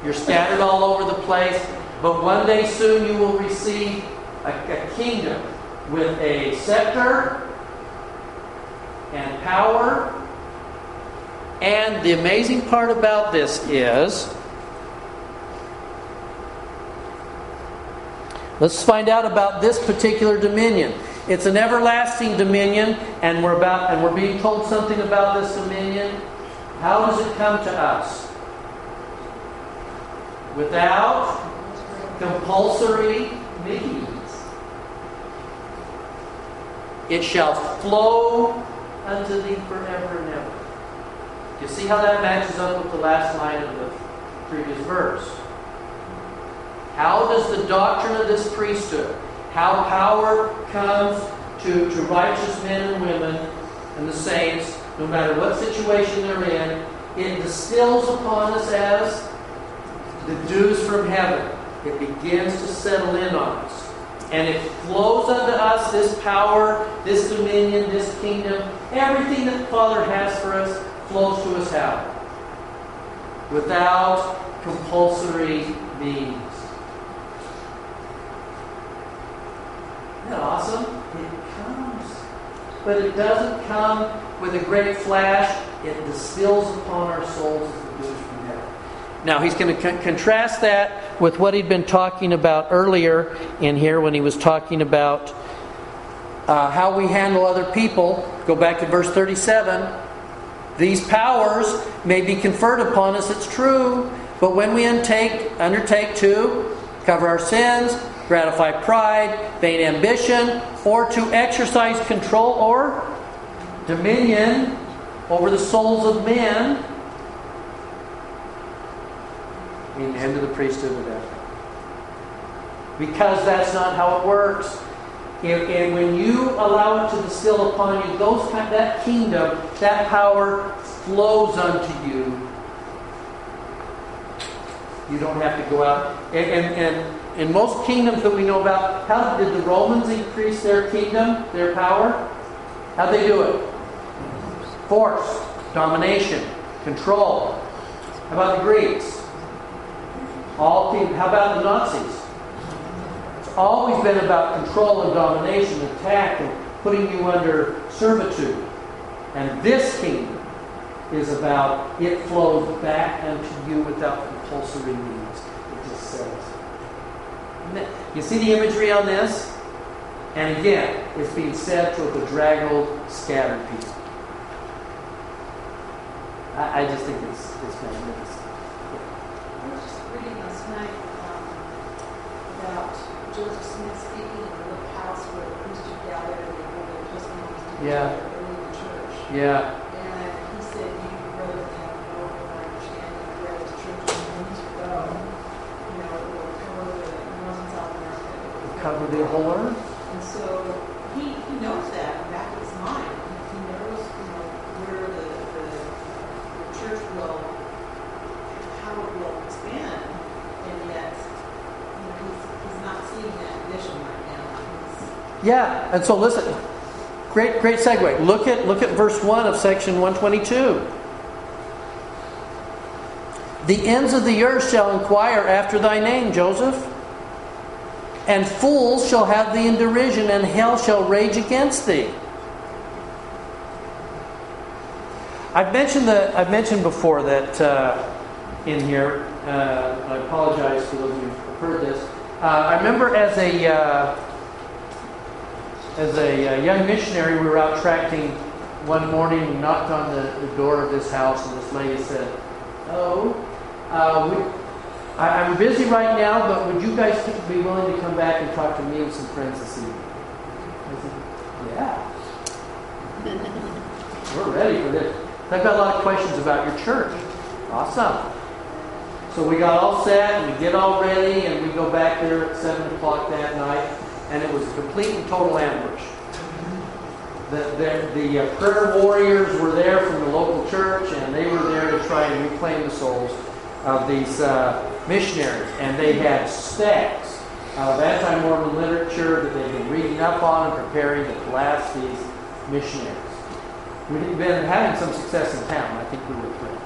You're scattered all over the place, but one day soon you will receive a, a kingdom with a scepter and power. And the amazing part about this is Let's find out about this particular dominion. It's an everlasting dominion, and we're about and we're being told something about this dominion. How does it come to us? Without compulsory means. It shall flow unto thee forever and ever. You see how that matches up with the last line of the previous verse? How does the doctrine of this priesthood, how power comes to, to righteous men and women and the saints, no matter what situation they're in, it distills upon us as the dews from heaven. It begins to settle in on us. And it flows unto us this power, this dominion, this kingdom. Everything that the Father has for us flows to us how? Without compulsory means. Isn't that awesome? It comes. But it doesn't come with a great flash. It distills upon our souls as the dews from heaven. Now, he's going to con- contrast that with what he'd been talking about earlier in here when he was talking about uh, how we handle other people. Go back to verse 37. These powers may be conferred upon us, it's true, but when we undertake to cover our sins, gratify pride, vain ambition, or to exercise control or dominion over the souls of men in the end of the priesthood of heaven. Because that's not how it works. And, and when you allow it to distill upon you, those kind, that kingdom, that power flows unto you. You don't have to go out. And, and, and in most kingdoms that we know about, how did the Romans increase their kingdom, their power? How'd they do it? Force, domination, control. How about the Greeks? All king- how about the Nazis? It's always been about control and domination, attack, and putting you under servitude. And this kingdom is about it flows back unto you without compulsory means. You see the imagery on this? And again, it's being said to a bedraggled, scattered people. I, I just think it's, it's magnificent. I was just reading last night um, about Joseph Smith speaking in the little house where the priests would gather and they hold their testimonies Yeah. early in the church. Yeah, And he said he really have no understanding of where this church was going to go. You know, it will cover the North and South America. it will cover the whole earth. And so he, he knows that in the back of his mind. He, knows, you know, where the, the, the church will, how it will expand. And yet, you know, he's, he's not seeing that vision right now. He's, Yeah, and so listen, great, great segue. Look at look at verse one of section one twenty two. The ends of the earth shall inquire after thy name, Joseph. And fools shall have thee in derision, and hell shall rage against thee. I've mentioned the I've mentioned before that uh, in here. Uh, I apologize to those of you who've heard this. Uh, I remember as a uh, as a uh, young missionary, we were out tracting one morning. We knocked on the, the door of this house, and this lady said, "Oh, we, I, I'm busy right now, but would you guys be willing to come back and talk to me and some friends this evening?" I said, "Yeah, we're ready for this." I've got a lot of questions about your church. Awesome. So we got all set, and we get all ready, and we go back there at seven o'clock that night and it was a complete and total ambush. The, the, the uh, prayer warriors were there from the local church, and they were there to try and reclaim the souls of these uh, missionaries. And they had stacks of anti Mormon literature that they'd been reading up on and preparing to blast these missionaries. We'd been having some success in town. I think we were thrilled.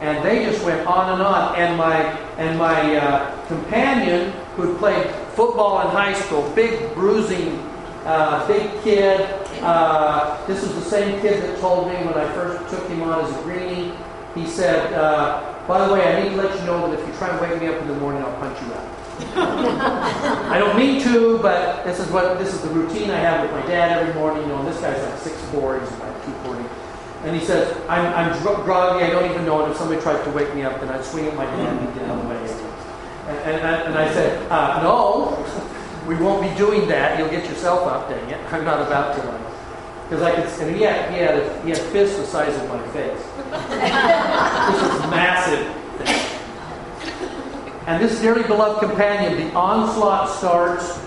And they just went on and on. And my and my uh, companion, who played football in high school, big bruising, uh, big kid. Uh, this was the same kid that told me when I first took him on as a greenie. He said, uh, "By the way, I need to let you know that if you try and wake me up in the morning, I'll punch you out." I don't mean to, but this is what this is the routine I have with my dad every morning. You know, and this guy's like six four, he's like two forty. And he says, I'm, I'm dr- groggy, I don't even know it. If somebody tries to wake me up, then I'd swing at my hand and get out of the way. And, and, and I said, uh, No, we won't be doing that. You'll get yourself up, dang it. I'm not about to. Because I could, and he had, he, had a, he had fists the size of my face. This is massive. And this dearly beloved companion, the onslaught starts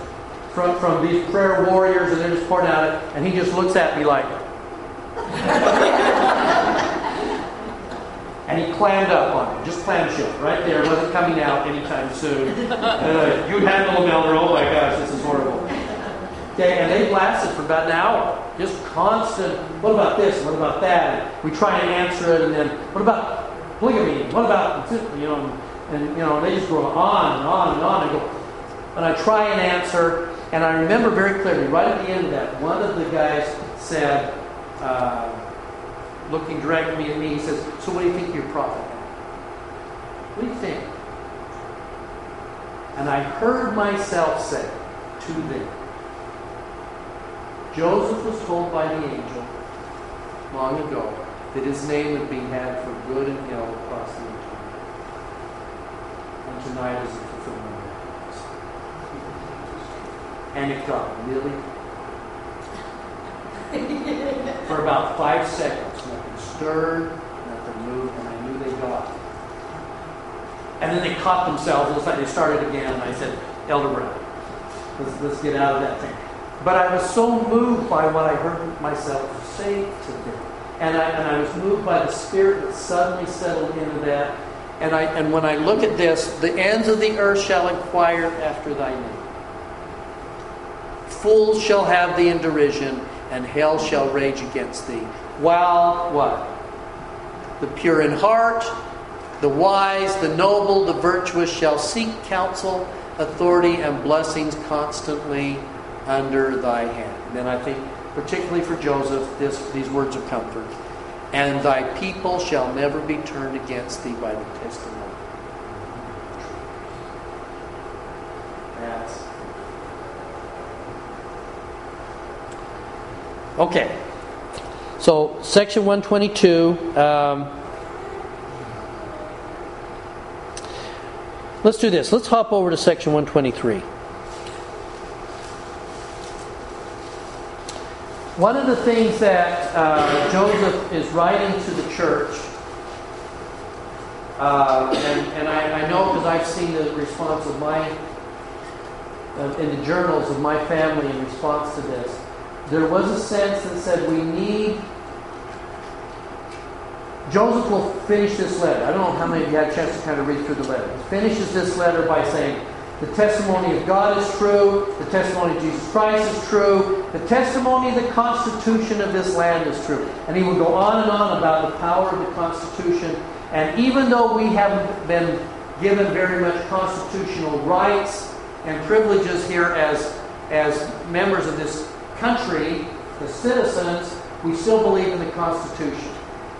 from, from these prayer warriors, and they're just pouring out it, and he just looks at me like, and he clammed up on me, just clamshell, right there, wasn't coming out anytime soon. Uh, you handle him, Elder. Oh my gosh, this is horrible. Okay, and they blasted for about an hour, constant. What about this? What about that? And we try and answer it, and then what about polygamy? What about you know? And you know, they just go on and on and on. And go, and I try and answer, and I remember very clearly, right at the end of that, one of the guys said. Uh, looking directly at me, he says, So what do you think of your prophet? What do you think? And I heard myself say to them, Joseph was told by the angel long ago that his name would be had for good and ill across the eternity. And tonight is the fulfillment of that. And it got really for about five seconds. Nothing stirred, nothing moved, and I knew they got. And then they caught themselves. It like they started again, and I said, Elder Brown, let's, let's get out of that thing. But I was so moved by what I heard myself say to them. And I, and I was moved by the spirit that suddenly settled into that. And, I, and when I look at this, the ends of the earth shall inquire after thy name. Fools shall have thee in derision, and hell shall rage against thee. While what? The pure in heart, the wise, the noble, the virtuous shall seek counsel, authority, and blessings constantly under thy hand. And I think, particularly for Joseph, this, these words of comfort. And thy people shall never be turned against thee by the testimony. That's. Okay. So, section 122. Um, let's do this. Let's hop over to section 123. One of the things that uh, Joseph is writing to the church, uh, and, and I, I know because I've seen the response of my, uh, in the journals of my family in response to this, there was a sense that said we need. Joseph will finish this letter. I don't know how many of you had a chance to kind of read through the letter. He finishes this letter by saying, the testimony of God is true. The testimony of Jesus Christ is true. The testimony of the Constitution of this land is true. And he will go on and on about the power of the Constitution. And even though we haven't been given very much constitutional rights and privileges here as, as members of this country, the citizens, we still believe in the Constitution.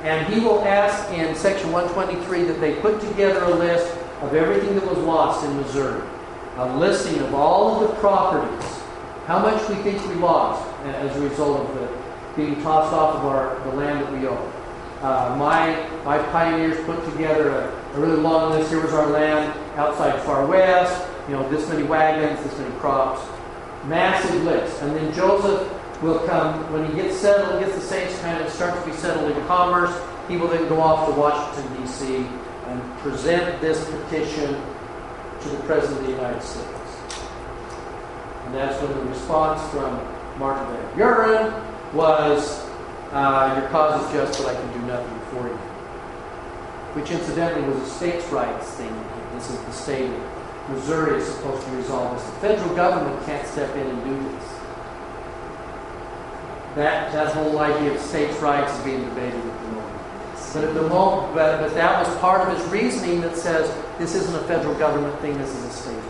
And he will ask in section 123 that they put together a list of everything that was lost in Missouri a listing of all of the properties, how much we think we lost as a result of the being tossed off of our the land that we own. Uh, my my pioneers put together a, a, really long list. Here was our land outside Far West. You know, this many wagons, this many crops, massive list. And then Joseph will come when he gets settled, gets the saints kind of start to be settled in commerce. He will then go off to Washington D.C. and present this petition to the President of the United States. And that's when the response from Martin Van Buren was, uh, Your cause is just, but I can do nothing for you. Which incidentally was a states' rights thing. This is the state of Missouri is supposed to resolve this. The federal government can't step in and do this. That, that whole idea of states' rights is being debated. But at the moment, but, but that was part of his reasoning that says this isn't a federal government thing, this is a state.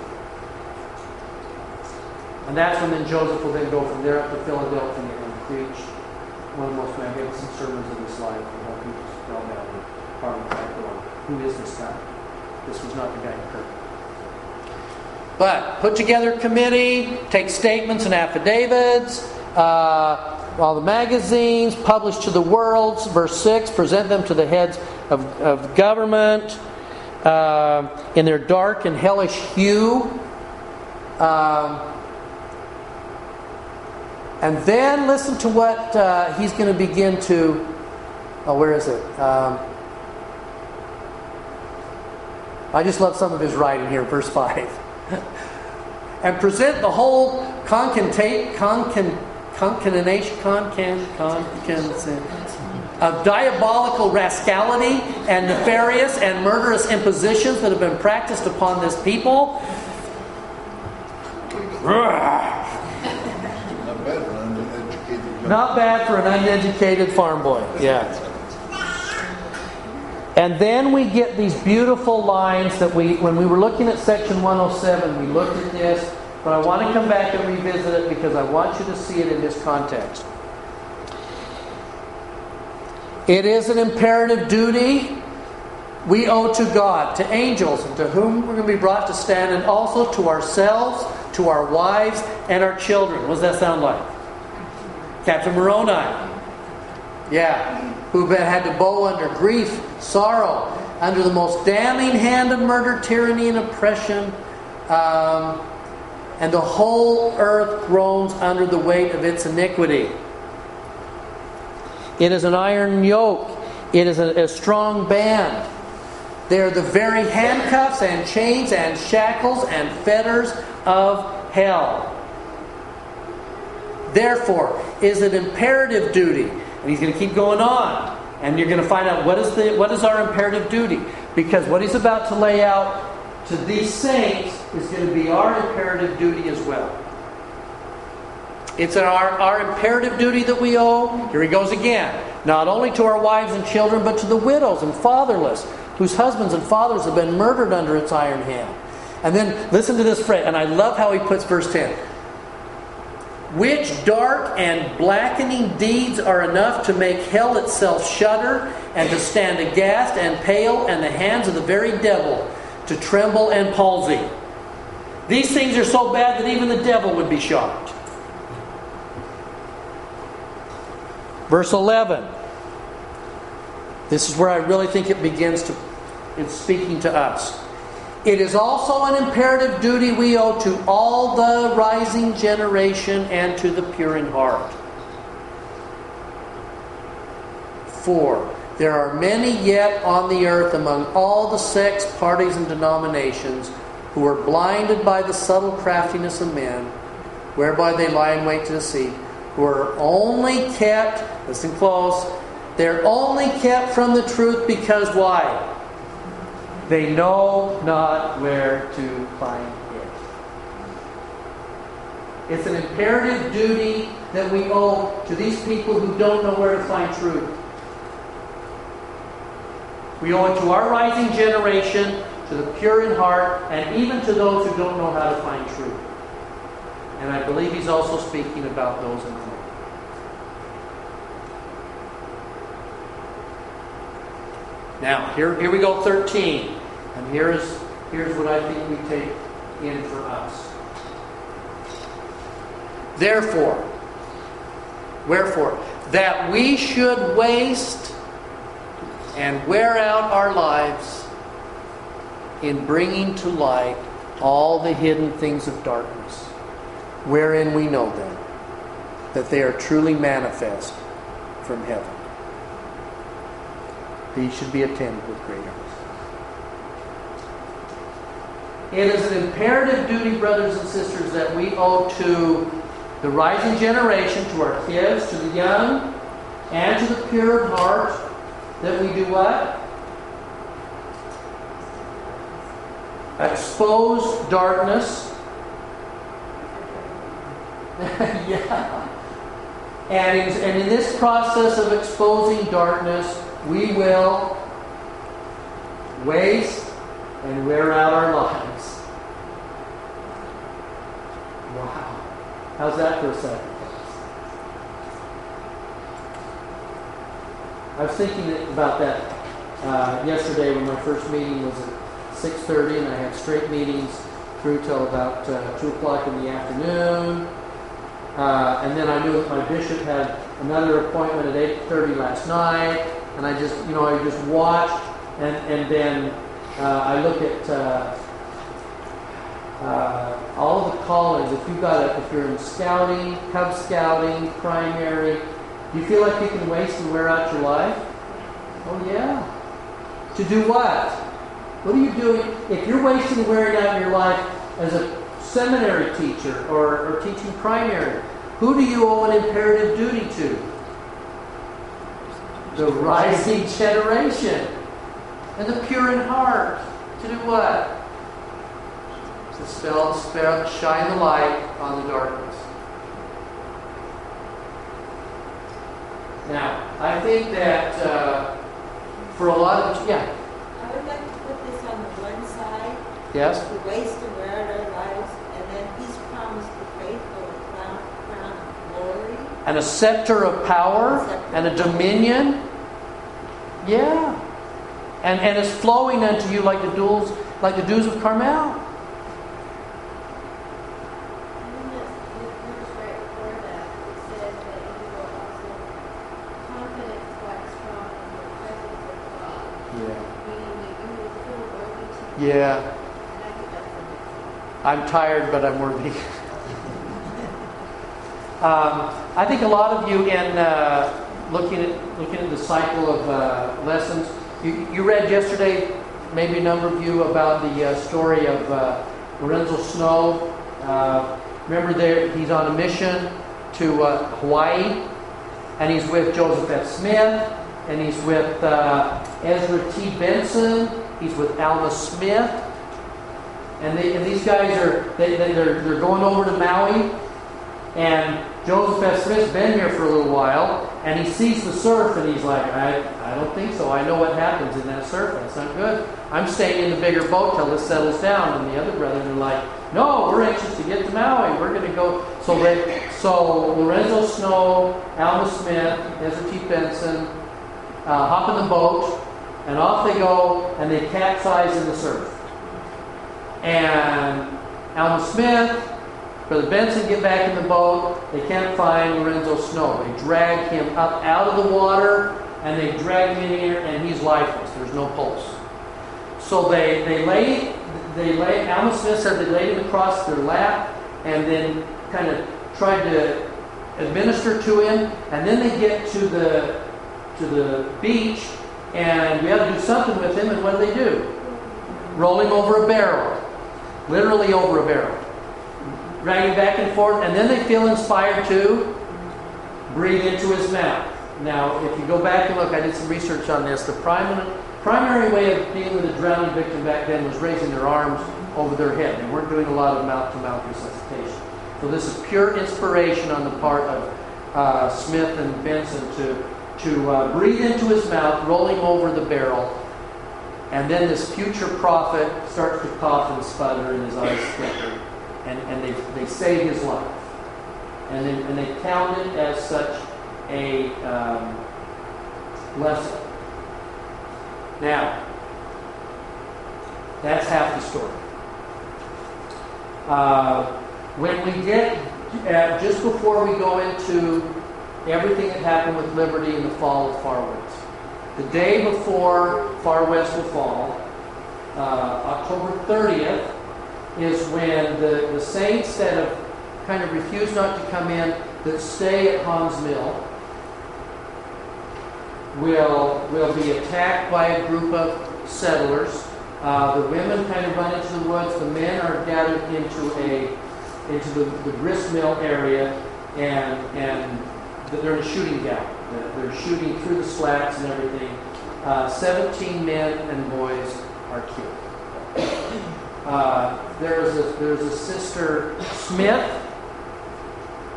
And that's when then Joseph will then go from there up to Philadelphia and preach one of the most magnificent sermons of his life and help people spell that with Harvey Who is this guy? This was not the guy in Kirk. But put together a committee, take statements and affidavits, uh, all the magazines, published to the world, verse 6, present them to the heads of, of government uh, in their dark and hellish hue. Um, and then listen to what uh, he's going to begin to. Oh, where is it? Um, I just love some of his writing here, verse 5. and present the whole concatenate, concon, concatenation, concan, concan, of diabolical rascality and nefarious and murderous impositions that have been practiced upon this people. Not bad for an uneducated farm boy. Yeah. And then we get these beautiful lines that we, when we were looking at section 107, we looked at this but I want to come back and revisit it because I want you to see it in this context. It is an imperative duty we owe to God, to angels, and to whom we're going to be brought to stand, and also to ourselves, to our wives, and our children. What does that sound like? Captain Moroni. Yeah. Who had to bow under grief, sorrow, under the most damning hand of murder, tyranny, and oppression. Um, and the whole earth groans under the weight of its iniquity. It is an iron yoke, it is a, a strong band. They are the very handcuffs and chains and shackles and fetters of hell. Therefore, is it imperative duty? And he's going to keep going on. And you're going to find out what is, the, what is our imperative duty. Because what he's about to lay out to these saints is going to be our imperative duty as well. It's our, our imperative duty that we owe. Here he goes again. Not only to our wives and children, but to the widows and fatherless, whose husbands and fathers have been murdered under its iron hand. And then listen to this phrase, and I love how he puts verse 10. Which dark and blackening deeds are enough to make hell itself shudder, and to stand aghast and pale, and the hands of the very devil to tremble and palsy. These things are so bad that even the devil would be shocked. Verse 11. This is where I really think it begins to, it's speaking to us. It is also an imperative duty we owe to all the rising generation and to the pure in heart. For there are many yet on the earth among all the sects, parties, and denominations who are blinded by the subtle craftiness of men, whereby they lie in wait to deceive, who are only kept, listen close, they're only kept from the truth because why? They know not where to find it. It's an imperative duty that we owe to these people who don't know where to find truth. We owe it to our rising generation, to the pure in heart, and even to those who don't know how to find truth. And I believe he's also speaking about those in Rome. Now, here, here we go, 13. And here's, here's what I think we take in for us. Therefore, wherefore, that we should waste and wear out our lives in bringing to light all the hidden things of darkness, wherein we know them, that they are truly manifest from heaven. These should be attended with great earnestness. It is an imperative duty, brothers and sisters, that we owe to the rising generation, to our kids, to the young, and to the pure of heart, that we do what? Expose darkness. yeah. And in, and in this process of exposing darkness, we will waste and wear out our lives. Wow. How's that for a sacrifice? I was thinking about that uh, yesterday when my first meeting was at 6.30 and I had straight meetings through till about uh, 2 o'clock in the afternoon. Uh, and then I knew that my bishop had another appointment at 8.30 last night. And I just, you know, I just watched and, and then uh, I look at uh, uh, all of the callings. If you've got, a, if you're in scouting, Cub Scouting, primary, do you feel like you can waste and wear out your life? Oh yeah. To do what? What are you doing if you're wasting wearing out your life as a seminary teacher or, or teaching primary? Who do you owe an imperative duty to? The rising generation and the pure in heart. To do what? To spell, spell, shine the light on the darkness. Now, I think that uh, for a lot of, yeah. I would like to put this on the one side. Yes? To waste and wear out our lives, and then he's promised the faithful a crown, crown of glory. And a scepter of power and a dominion. Yeah. And, and it's flowing unto you like the dews, like the dews of Carmel. Yeah. Yeah. I'm tired, but I'm worthy. um, I think a lot of you, in uh, looking at looking at the cycle of uh, lessons, you, you, read yesterday, maybe a number of you, about the uh, story of uh, Lorenzo Snow. Uh, remember, there he's on a mission to uh, Hawaii, and he's with Joseph F. Smith, and he's with Ezra T. Benson He's with Alma Smith. And, they, and these guys are they, they, they're, they're going over to Maui. And Joseph F. Smith's been here for a little while. And he sees the surf and he's like, I, I don't think so. I know what happens in that surf. That's not good. I'm staying in the bigger boat till this settles down. And the other brothers are like, no, we're anxious to get to Maui. We're going to go. So they, so Lorenzo Snow, Alma Smith, Ezra T. Benson uh, hop in the boat and off they go, and they capsize in the surf. And Alma Smith Brother Benson get back in the boat. They can't find Lorenzo Snow. They drag him up out of the water and they drag him in here, and he's lifeless. There's no pulse. So they, they lay, they lay, Alma Smith said they laid him across their lap and then kind of tried to administer to him. And then they get to the, to the beach, and we have to do something with him, and what do they do? Roll him over a barrel. Literally over a barrel. Drag him back and forth, and then they feel inspired to breathe into his mouth. Now, if you go back and look, I did some research on this. The primary, primary way of dealing with a drowning victim back then was raising their arms over their head. They weren't doing a lot of mouth to mouth resuscitation. So, this is pure inspiration on the part of uh, Smith and Benson to, to uh, breathe into his mouth, rolling over the barrel. And then this future prophet starts to cough and sputter, and his eyes flicker. And, and they, they save his life. And, they, and they count it as such a um, lesson. Now, that's half the story. Uh, when we get uh, just before we go into everything that happened with Liberty in the fall of Far the day before Far West will fall, uh, October 30th, is when the, the saints that have kind of refused not to come in, that stay at Haun's Mill, will, will be attacked by a group of settlers. Uh, the women kind of run into the woods. The men are gathered into a into the, the grist mill area, and and they're in a shooting gap. They're shooting through the slats and everything. Uh, 17 men and boys are killed. Uh, there's a there's a sister Smith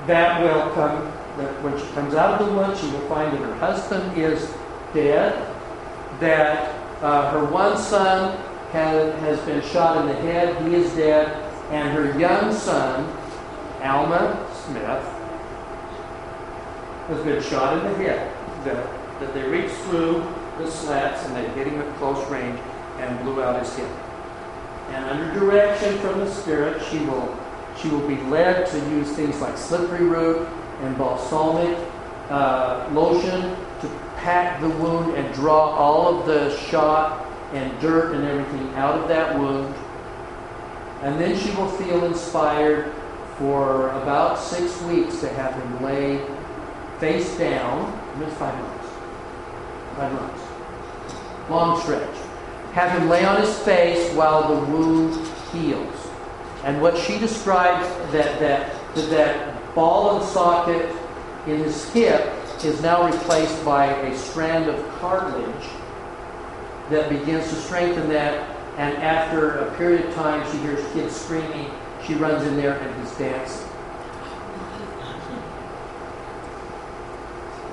that will come that when she comes out of the woods, she will find that her husband is dead, that uh, her one son has, has been shot in the head, he is dead, and her young son, Alma Smith, has been shot in the head. That, that they reached through the slats and they hit him at close range and blew out his hip. And under direction from the Spirit, she will she will be led to use things like slippery root and balsamic uh, lotion to pack the wound and draw all of the shot and dirt and everything out of that wound. And then she will feel inspired for about six weeks to have him lay face down. It's five months. Five months. Long stretch. Have him lay on his face while the wound heals. And what she describes that that that, that ball and socket in his hip is now replaced by a strand of cartilage that begins to strengthen that. And after a period of time, she hears kids screaming. She runs in there and he's dancing.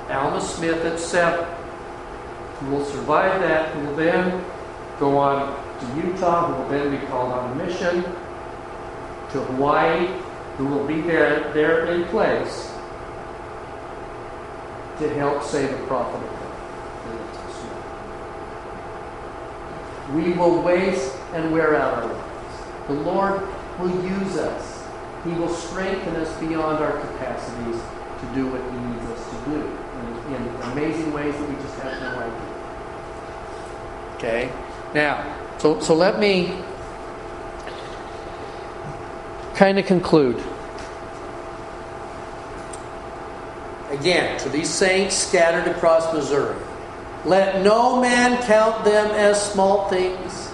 Alma Smith at seven, who will survive that, who will then go on to Utah, who will then be called on a mission to Hawaii, who will be there, there in place to help save a prophet. We will waste and wear out our lives. The Lord will use us. He will strengthen us beyond our capacities to do what He needs us to do in, in amazing ways that we just have no idea. Okay? Now, so, so let me kind of conclude. Again, to these saints scattered across Missouri, let no man count them as small things,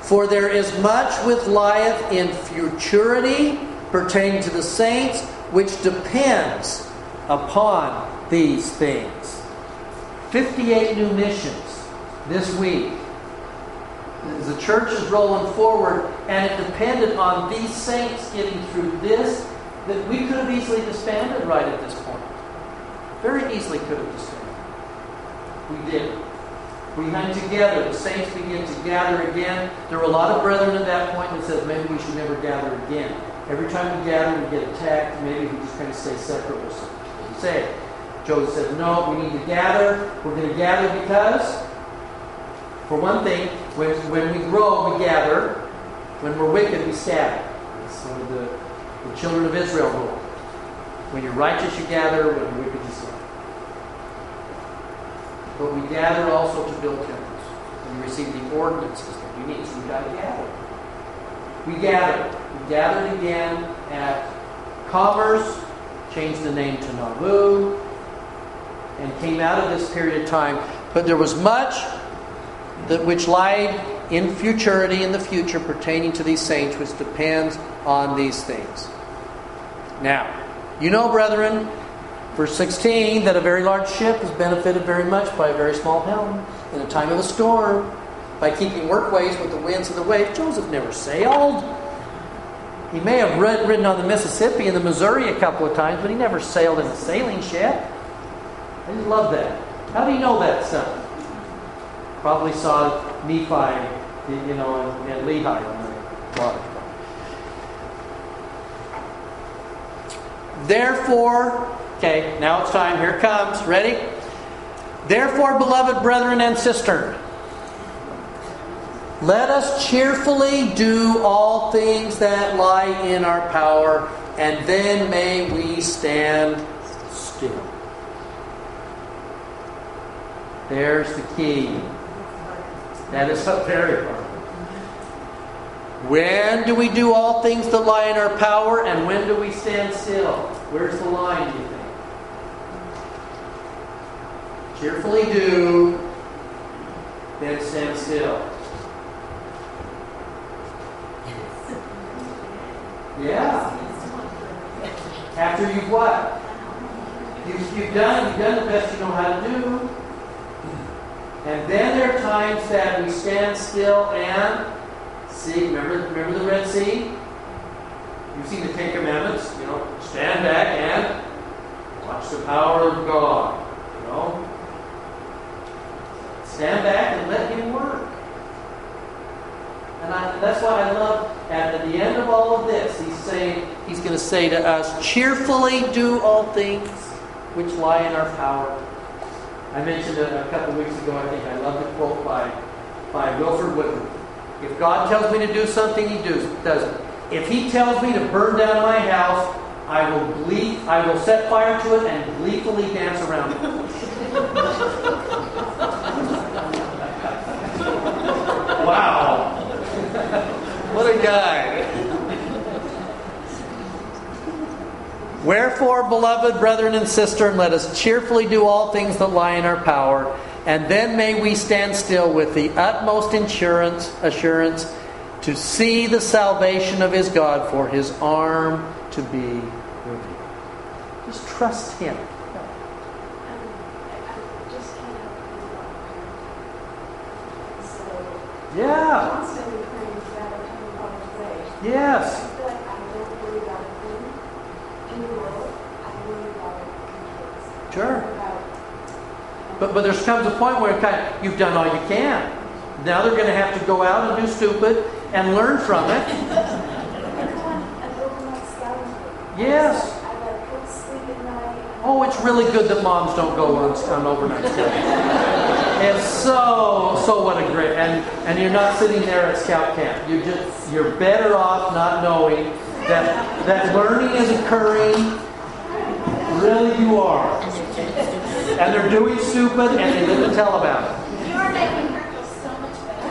for there is much which lieth in futurity pertaining to the saints, which depends upon these things. 58 new missions this week. The church is rolling forward, and it depended on these saints getting through this, that we could have easily disbanded right at this point. Very easily could have disbanded. We did. We hung together. The saints began to gather again. There were a lot of brethren at that point that said maybe we should never gather again. Every time we gather, we get attacked. Maybe we just kind of stay separate or something. Say, Joseph said, no, we need to gather. We're going to gather because, for one thing, when, when we grow, we gather. When we're wicked, we scatter. That's one of the, The children of Israel rule. When you're righteous, you gather. When you're wicked, you sin. But we gather also to build temples. And receive the ordinances that you need. So we've got to gather. We gathered. We gathered again at Commerce, changed the name to Nauvoo, and came out of this period of time. But there was much that which lied in futurity in the future pertaining to these saints, which depends on these things. Now, you know, brethren, verse 16, that a very large ship is benefited very much by a very small helm in a time of a storm. By keeping workways with the winds and the waves, Joseph never sailed. He may have ridden on the Mississippi and the Missouri a couple of times, but he never sailed in a sailing ship. I just love that. How do you know that son? Probably saw Nephi, you know, and, and Lehi on the water. Therefore, okay, now it's time. Here it comes. Ready? Therefore, beloved brethren and sisters, let us cheerfully do all things that lie in our power, and then may we stand still. There's the key. That is so very hard. When do we do all things that lie in our power, and when do we stand still? Where's the line, do you think? Cheerfully do, then stand still. Yeah. After you've what? You've, you've done you've done the best you know how to do. And then there are times that we stand still and see. Remember, remember the Red Sea? You've seen the Ten Commandments. You know, stand back and watch the power of God. You know, stand back and let Him work. And I, that's why I love at, the end of all of this, he's saying, he's going to say to us, cheerfully do all things which lie in our power. I mentioned it a couple weeks ago, I think I love the quote by, by Wilford Woodruff. If God tells me to do something, he does, does it. If he tells me to burn down my house, I will glee, I will set fire to it and gleefully dance around it. wow. What a guy. Wherefore, beloved brethren and sisters, let us cheerfully do all things that lie in our power, and then may we stand still with the utmost assurance, assurance to see the salvation of his God, for his arm to be revealed. Just trust him. Yeah. Constantly praying for that coming Father's way. Yes. I feel like I don't worry about a thing in the world. I worry about it in kids. Sure. But, but there comes a point where kind of, you've done all you can. Now they're going to have to go out and do stupid and learn from it. I go on an overnight scouting trip. Yes. I like go to sleep at night. Oh, it's really good that moms don't go on, on overnight stays. It's so so what a great and and you're not sitting there at scout camp. You just you're better off not knowing that that learning is occurring. Really, you are. And they're doing stupid, and they to tell about it. You are making her feel so much better.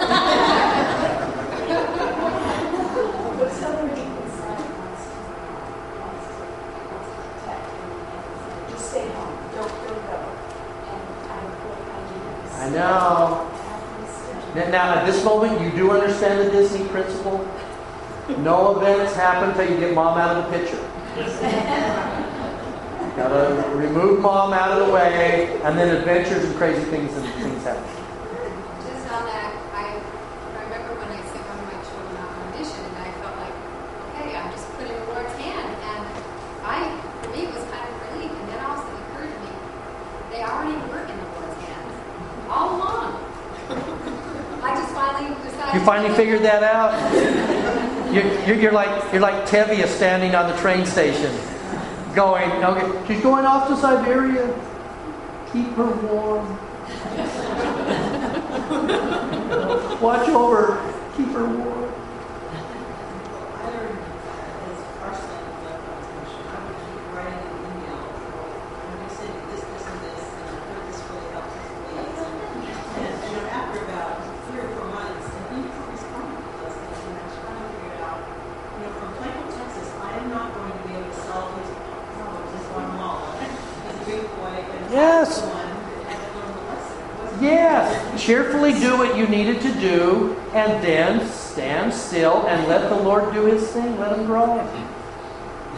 Just stay home. Don't, go. And I I know. Now, now, at this moment, you do understand the Disney principle. No events happen until you get mom out of the picture. Gotta remove mom out of the way, and then adventures and crazy things and things happen. Just on that, I I remember when I sent one of my children out on a mission, and I felt like, okay, I'm just putting the Lord's hand. And I, for me, it was kind of relief. And then all of a sudden it occurred to me, they already were in the Lord's hands all along. I just finally decided. You finally figured that out. You're like you're like Tevye standing on the train station, going, okay, she's going off to Siberia. Keep her warm. Watch over, keep her warm. I learned as Arson, the Yes. The one that had to learn the lesson. It wasn't- Cheerfully do what you needed to do, and then stand still and let the Lord do His thing. Let Him grow.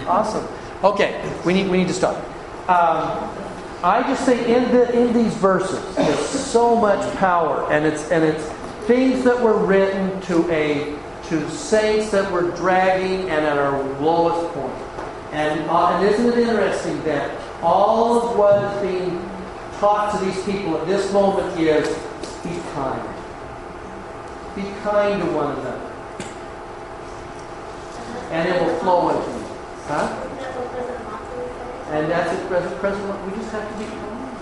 Awesome. Okay, we need we need to stop. Um, I just say in the in these verses, there's so much power, and it's and it's things that were written to a to saints that were dragging and at our lowest point. And, uh, and isn't it interesting that all of what is being taught to these people at this moment is Be kind to one another. And it will flow into you. Huh? And that's it, President President. We just have to be kind.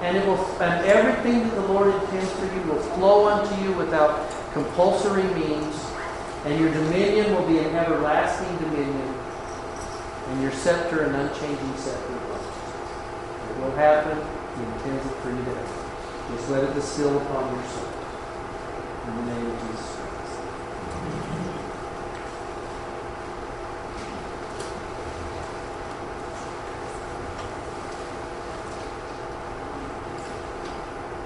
And it will and everything that the Lord intends for you will flow unto you without compulsory means, and your dominion will be an everlasting dominion, and your scepter an unchanging scepter. It will happen. He intends it for you to happen. Just let it distill upon your soul. In the name of Jesus Christ.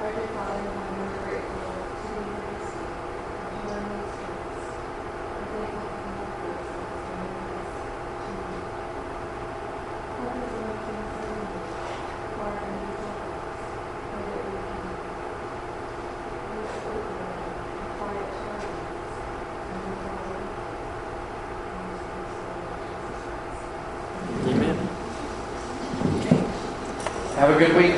Our dear Father, in heaven, we're grateful to be in this learning experience. We're thankful for the help of us and help us to help us in our things and for our needs so that we can be open and quiet to our needs and move forward. In Jesus Christ. Amen. Have good week.